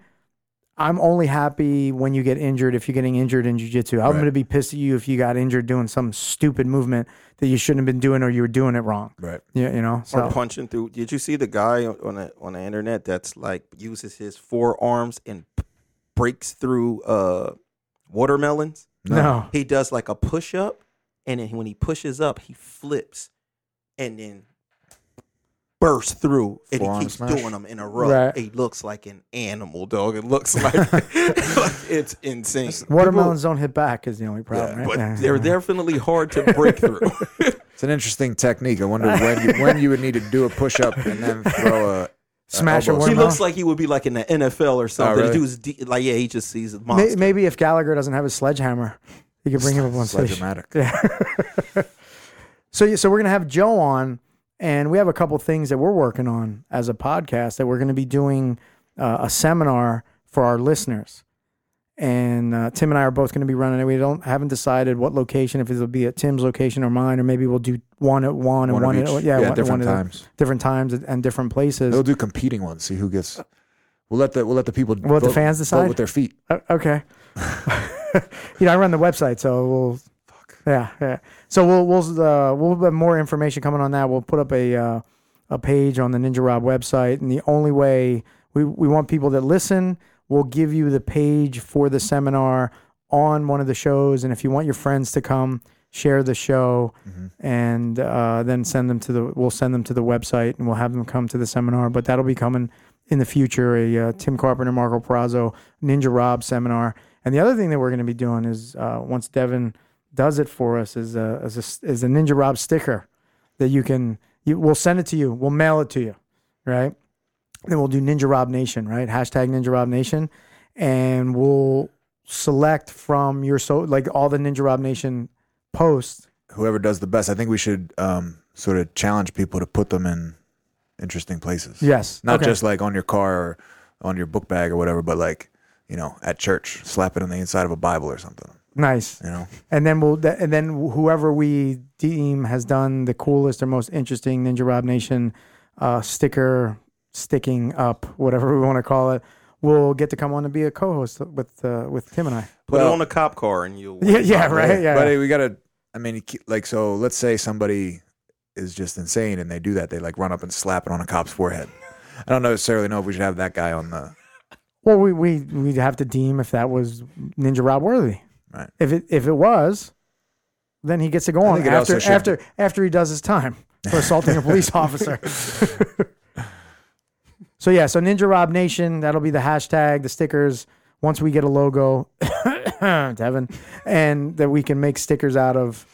I'm only happy when you get injured if you're getting injured in jujitsu. I'm Right. going to be pissed at you if you got injured doing some stupid movement that you shouldn't have been doing or you were doing it wrong. right. Yeah, you know. Or So punching through. Did you see the guy on the on the internet that's like uses his forearms and breaks through uh watermelons? no. He does like a push up, and then when he pushes up, he flips, and then bursts through, and Forearm he keeps smash? doing them in a row. Right. He looks like an animal, dog. It looks like, like it's insane. Watermelons don't hit back is the only problem, right? But Yeah. they're definitely hard to break through. It's an interesting technique. I wonder when you, when you would need to do a push up and then throw a Smash a he looks like he would be like in the NFL or something. Oh, really? The dude's de- like, yeah, he just sees a monster. Maybe if Gallagher doesn't have his sledgehammer, he could bring him up on stage. Yeah. so yeah, so we're gonna have Joe on, and we have a couple things that we're working on as a podcast that we're gonna be doing uh, a seminar for our listeners. And uh, Tim and I are both going to be running it. We don't haven't decided what location, if it'll be at Tim's location or mine, or maybe we'll do one at one and One one, at each. yeah, Yeah, one, different one times. different times and different places. They'll do competing ones. See who gets We'll let the we'll let the people We'll let the vote- fans vote decide? with their feet. Uh, okay. you know, I run the website, so we'll. Yeah, yeah. So we'll we'll uh, we'll have more information coming on that. We'll put up a uh, a page on the Ninja Rob website, and the only way we we want people that listen, we'll give you the page for the seminar on one of the shows, and if you want your friends to come, share the show, and uh, then send them to the we'll send them to the website, and we'll have them come to the seminar. But that'll be coming in the future. A uh, Tim Carpenter, Marco Perazzo, Ninja Rob seminar. And the other thing that we're going to be doing is uh, once Devin does it for us is a, is a is a Ninja Rob sticker that you can you we'll send it to you. We'll mail it to you, right? Then we'll do Ninja Rob Nation, right? Hashtag Ninja Rob Nation, and we'll select from your so like all the Ninja Rob Nation posts. Whoever does the best, I think we should um, sort of challenge people to put them in interesting places. Yes, Not Okay. just like on your car or on your book bag or whatever, but like you know at church, slap it on the inside of a Bible or something. nice. You know, And then we'll and then whoever we deem has done the coolest or most interesting Ninja Rob Nation uh, sticker sticking up, whatever we want to call it, will get to come on and be a co-host with uh, with Tim and I. Put Well- it on a cop car and you'll. Yeah, yeah, right. Yeah, But hey, we gotta. I mean, like so. Let's say somebody is just insane and they do that. They like run up and slap it on a cop's forehead. I don't necessarily know if we should have that guy on the. Well, we we we'd have to deem if that was Ninja Rob worthy. Right. If it if it was, then he gets to go I on after after after he does his time for assaulting a police officer. so yeah, so Ninja Rob Nation, that'll be the hashtag, the stickers. Once we get a logo, Devin, and that we can make stickers out of,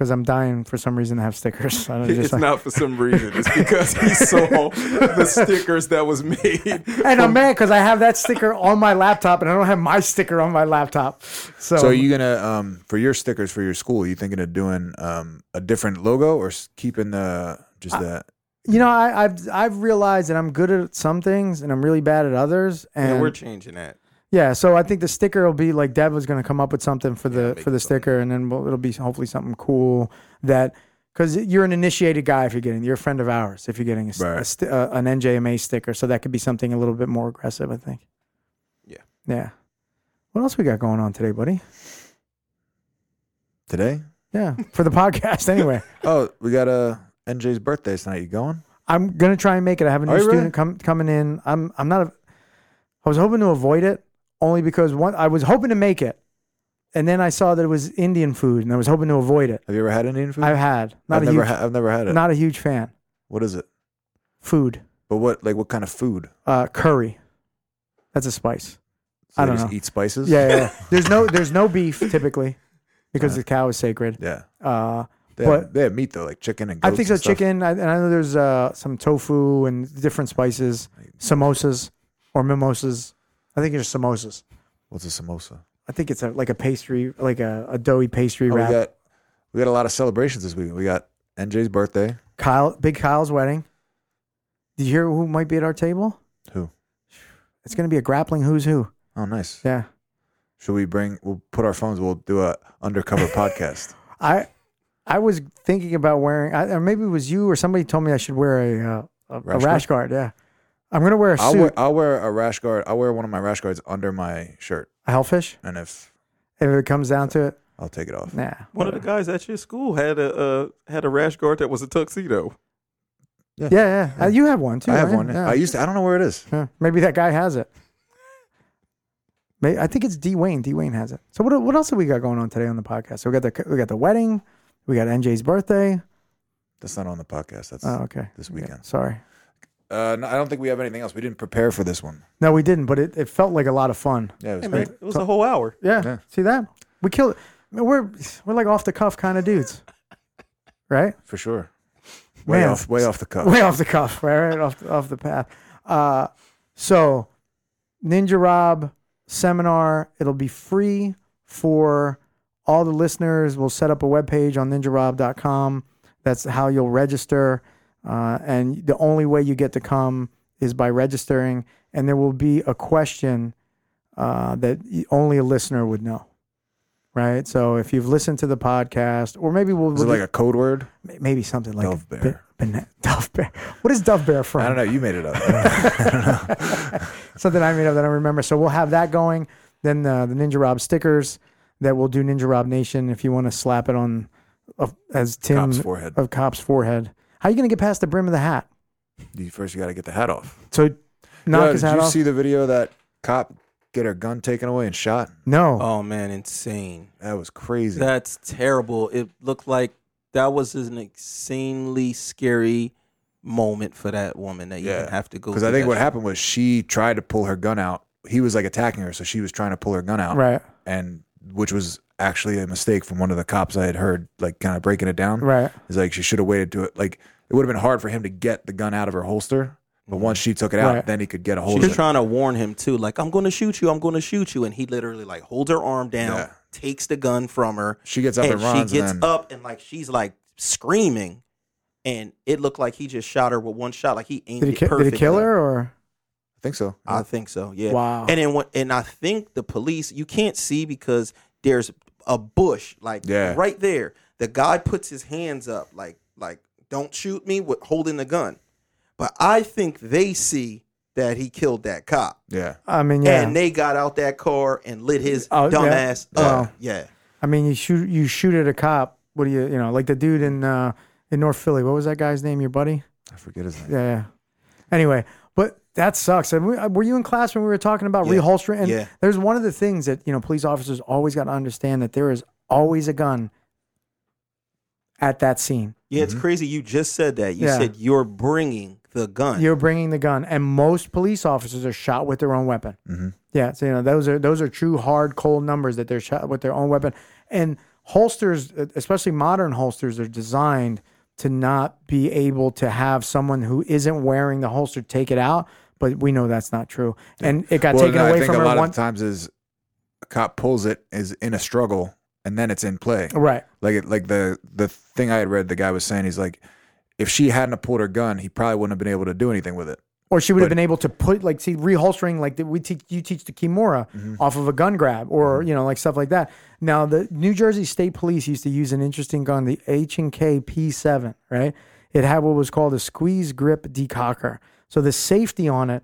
because I'm dying for some reason to have stickers. I don't just It's not for some reason. It's because he saw the stickers that was made. and I'm mad because I have that sticker on my laptop, and I don't have my sticker on my laptop. So, So are you gonna um for your stickers for your school? Are You thinking of doing um a different logo or keeping the just that? You know, I, I've I've realized that I'm good at some things and I'm really bad at others. And Yeah, we're changing that. Yeah, so I think the sticker will be like Dev was going to come up with something for the make for the sticker, and then we'll, it'll be hopefully something cool that because you're an initiated guy if you're getting you're a friend of ours if you're getting a, a Right. st- uh, an NJMA sticker, so that could be something a little bit more aggressive. I think. Yeah. Yeah. What else we got going on today, buddy? today? Yeah, for the podcast anyway. Oh, we got uh, NJ's birthday tonight. You going? I'm gonna try and make it. I have a new Are you student really? come coming in. I'm I'm not. A, I was hoping to avoid it only because one. I was hoping to make it, and then I saw that it was Indian food, and I was hoping to avoid it. Have you ever had Indian food? I've had not I've a never huge, ha- I've never had it. not a huge fan. what is it? Food, But what like what kind of food? uh, curry. That's a spice. So I don't just know. eat spices? Yeah, yeah. yeah. there's no there's no beef typically because Yeah. the cow is sacred. Yeah. Uh, They, But- have, they have meat though, like chicken and I think so. Chicken. I, and I know there's uh, some tofu and different spices, samosas or mimosas. I think it's samosas. What's a samosa? I think it's a like a pastry, like a, a doughy pastry Oh, we wrap. got we got a lot of celebrations this week. We got NJ's birthday. Kyle, Big Kyle's wedding. Did you hear who might be at our table? Who? It's going to be a grappling who's who. Oh, nice. Yeah, Should we bring? We'll put our phones. We'll do a undercover podcast. I I was thinking about wearing, I, or maybe it was you or somebody told me I should wear a uh, a, a Rash rash guard. Yeah, I'm going to wear a I'll suit, wear, I'll wear a rash guard. I'll wear one of my rash guards under my shirt, a hellfish. and if If it comes down to it, I'll take it off. nah. One of the guys at your school had a uh, had a rash guard that was a tuxedo. Yeah, yeah. Uh, you have one too. I have right? one. Yeah. I used to. I don't know where it is. Yeah, maybe that guy has it. May I think it's D Wayne. D Wayne has it. So what what else have we got going on today on the podcast? So we got the we got the wedding, we got NJ's birthday. That's not on the podcast. That's. Oh, okay. This Yeah, weekend. sorry. Uh, no, I don't think we have anything else. We didn't prepare for this one. No, we didn't, but it, it felt like a lot of fun. Yeah, it was Hey, great. man, it was a whole hour. Yeah. Yeah. See that? We killed. I mean, we're we're like off the cuff kind of dudes, right? for sure. Way Man. off. Way off the cuff. Way off the cuff, right? Right off the, off the path. Uh, so, Ninja Rob seminar. It'll be free for all the listeners. We'll set up a webpage on ninjarob.com. That's how you'll register. Uh, and the only way you get to come is by registering. And there will be a question uh, that only a listener would know. right? So if you've listened to the podcast, or maybe we'll, Is it we'll like a code word? maybe something like Dove bear. Ba- Dove bear. What is Dove bear from? I don't know. You made it up. I know. something I made up that I don't remember. So we'll have that going. Then uh, the Ninja Rob stickers that we'll do Ninja Rob Nation if you want to slap it on of as Tim Cop's forehead. of Cop's forehead. How are you going to get past the brim of the hat? You first, you got to get the hat off. So knock Yo, his did hat you off. see the video of that cop get her gun taken away and shot? no. Oh man, insane. That was crazy. That's terrible. It looked like that was an insanely scary moment for that woman that you Yeah. have to go. Because I through think that what shit. happened was she tried to pull her gun out. He was like attacking her, so she was trying to pull her gun out, right. and which was actually a mistake from one of the cops I had heard, like kind of breaking it down. Right. It's like she should have waited to it. Like it would have been hard for him to get the gun out of her holster, but mm-hmm. once she took it out, Right. then he could get a hold was of it. trying to warn him too, like I'm going to shoot you, I'm going to shoot you, and he literally like holds her arm down, Yeah. takes the gun from her, She gets up and, and runs. she gets and then, up and like she's like screaming, and it looked like he just shot her with one shot, like he aimed Did he, it ki- did perfectly. he kill her or? I think so. I think so. Yeah. Wow. And then when, and I think the police you can't see because there's a bush like Yeah. right there. The guy puts his hands up like like don't shoot me with holding the gun. But I think they see that he killed that cop. yeah. I mean, yeah. And they got out that car and lit his Oh, yeah. dumbass Oh. up. Yeah. I mean, you shoot you shoot at a cop. What do you you know like the dude in uh, in North Philly? What was that guy's name? Your buddy? I forget his name. Yeah. yeah. Anyway, but that sucks. And we, uh, were you in class when we were talking about Yeah. reholstering? And Yeah. there's one of the things that you know police officers always got to understand that there is always a gun at that scene. Yeah, it's crazy. You just said that. You Yeah. said you're bringing the gun. You're bringing the gun, and most police officers are shot with their own weapon. Mhm. Yeah, so you know those are those are true hard cold numbers that they're shot with their own weapon. And holsters, especially modern holsters, are designed to not be able to have someone who isn't wearing the holster take it out. But we know that's not true, and it got Well, taken no, away I think from a her lot one. of times is a cop pulls it is in a struggle and then it's in play. right, Like it, like the the thing I had read, the guy was saying he's like, if she hadn't have pulled her gun, he probably wouldn't have been able to do anything with it. or she would have been able to put like see reholstering like that we teach you teach the kimura Mm-hmm. off of a gun grab or you know like stuff like that. Now the New Jersey State Police used to use an interesting gun, the H and K P7, right? It had what was called a squeeze grip decocker. So the safety on it,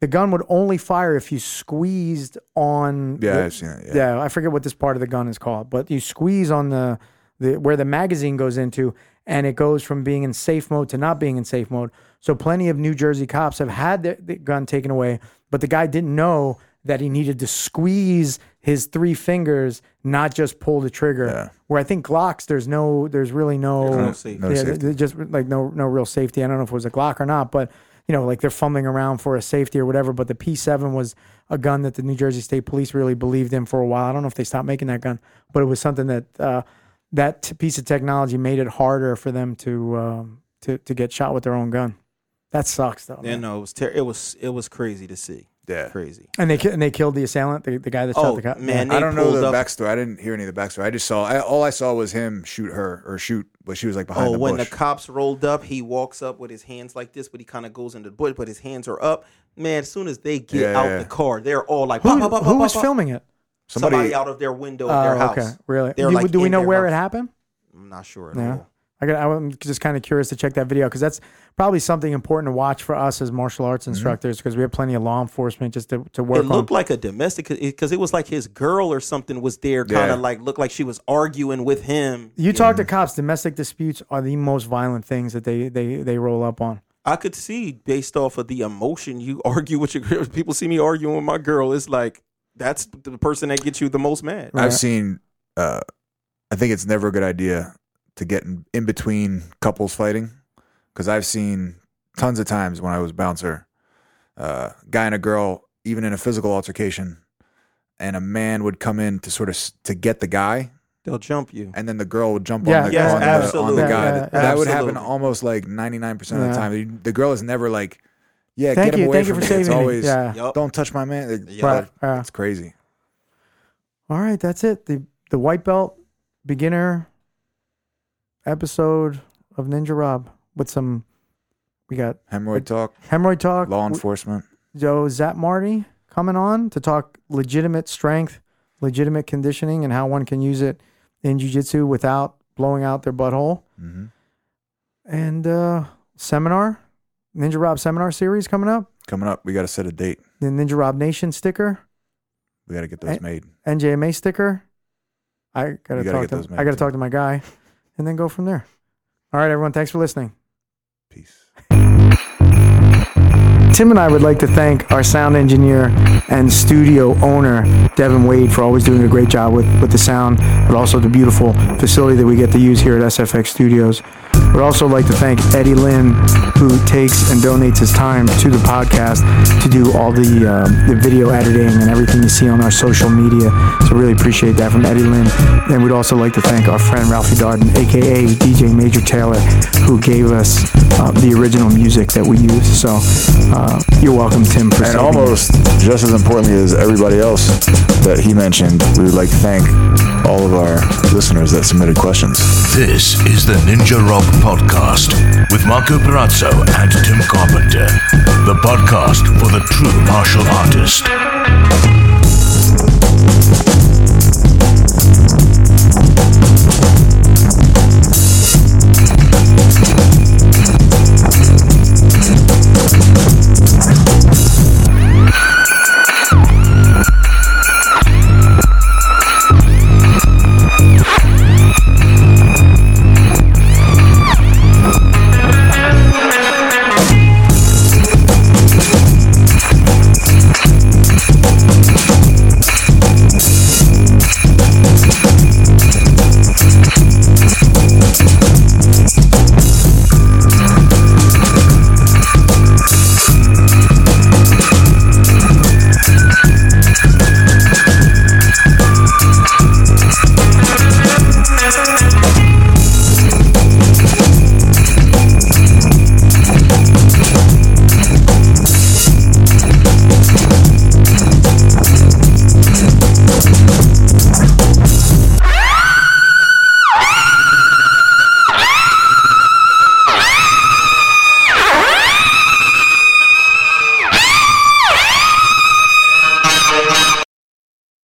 the gun would only fire if you squeezed on Yeah, the- I've seen it. yeah. Yeah. I forget what this part of the gun is called, but you squeeze on the, the where the magazine goes into, and it goes from being in safe mode to not being in safe mode. So plenty of New Jersey cops have had the, the gun taken away, but the guy didn't know that he needed to squeeze his three fingers, not just pull the trigger. Yeah. Where I think Glocks, there's no, there's really no, There's no safety. No yeah, safety. just like no no real safety. I don't know if it was a Glock or not, but you know, like they're fumbling around for a safety or whatever. But the P7 was a gun that the New Jersey State Police really believed in for a while. I don't know if they stopped making that gun, but it was something that uh, that t- piece of technology made it harder for them to um, to to get shot with their own gun. That sucks though. Yeah, man. no, it was ter- it was it was crazy to see. Yeah. Crazy. And they ki- and they killed the assailant, the, the guy that shot Oh the cop. man, I they don't know pulled the up. backstory. I didn't hear any of the backstory. I just saw I, all I saw was him shoot her or shoot, but she was like behind the city. Oh, the when bush. the cops rolled up, he walks up with his hands like this, but he kind of goes into the bush, but his hands are up. Man, as soon as they get Yeah, out yeah. the car, they're all like, Who, "Pop, pop, pop, who pop, was pop." filming it? Somebody, Somebody- out of their window of their Oh, house. okay, really? They're Do, like do we in know their where it house. happened? I'm not sure at Yeah. all. I got, I'm just kind of curious to check that video because that's probably something important to watch for us as martial arts instructors because we have plenty of law enforcement just to, to work It looked on. like a domestic because it was like his girl or something was there, kind Yeah. of like looked like she was arguing with him. You talk to cops, domestic disputes are the most violent things that they, they, they roll up on. I could see based off of the emotion you argue with your girl. People see me arguing with my girl. It's like that's the person that gets you the most mad. Right. I've seen. Uh, I think it's never a good idea to get in, in between couples fighting because I've seen tons of times when I was bouncer, uh, guy and a girl, even in a physical altercation, and a man would come in to sort of s- to get the guy, They'll jump you. and then the girl would jump Yeah, on the, yes, on, the on absolutely. the guy. Yeah, that yeah, that would happen absolutely. almost like ninety nine percent of Yeah. the time. The girl is never like, "Yeah, Thank get him you, away thank you from for me." saving It's me. always, Yeah. Yup. "Don't touch my man." Yup. Right, yeah. It's crazy. All right, that's it. The the white belt beginner episode of Ninja Rob with some we got Hemorrhoid talk, hemorrhoid talk. law enforcement. Joe Szatmary coming on to talk legitimate strength legitimate conditioning and how one can use it in jiu-jitsu without blowing out their butthole. hmm And uh, seminar, Ninja Rob seminar series coming up. Coming up, we got to set a date. The Ninja Rob Nation sticker, We got to get those Eh, made. NJMA sticker. I gotta gotta talk to I gotta too. talk to my guy, and then go from there. All right, everyone. Thanks for listening. Peace. Tim and I would like to thank our sound engineer and studio owner, Devin Wade, for always doing a great job with, with the sound, but also the beautiful facility that we get to use here at SFX Studios. We'd also like to thank Eddie Lynn, who takes and donates his time to the podcast to do all the um, the video editing and everything you see on our social media. So really appreciate that from Eddie Lynn. And we'd also like to thank our friend Ralphie Darden, aka DJ Major Taylor, who gave us uh, the original music that we use. So uh, you're welcome, Tim, for And saving almost just as importantly as everybody else that he mentioned, we would like to thank all of our listeners that submitted questions. This is the Ninja Rob Podcast with Marco Perazzo and Tim Carpenter. The podcast for the true martial artist.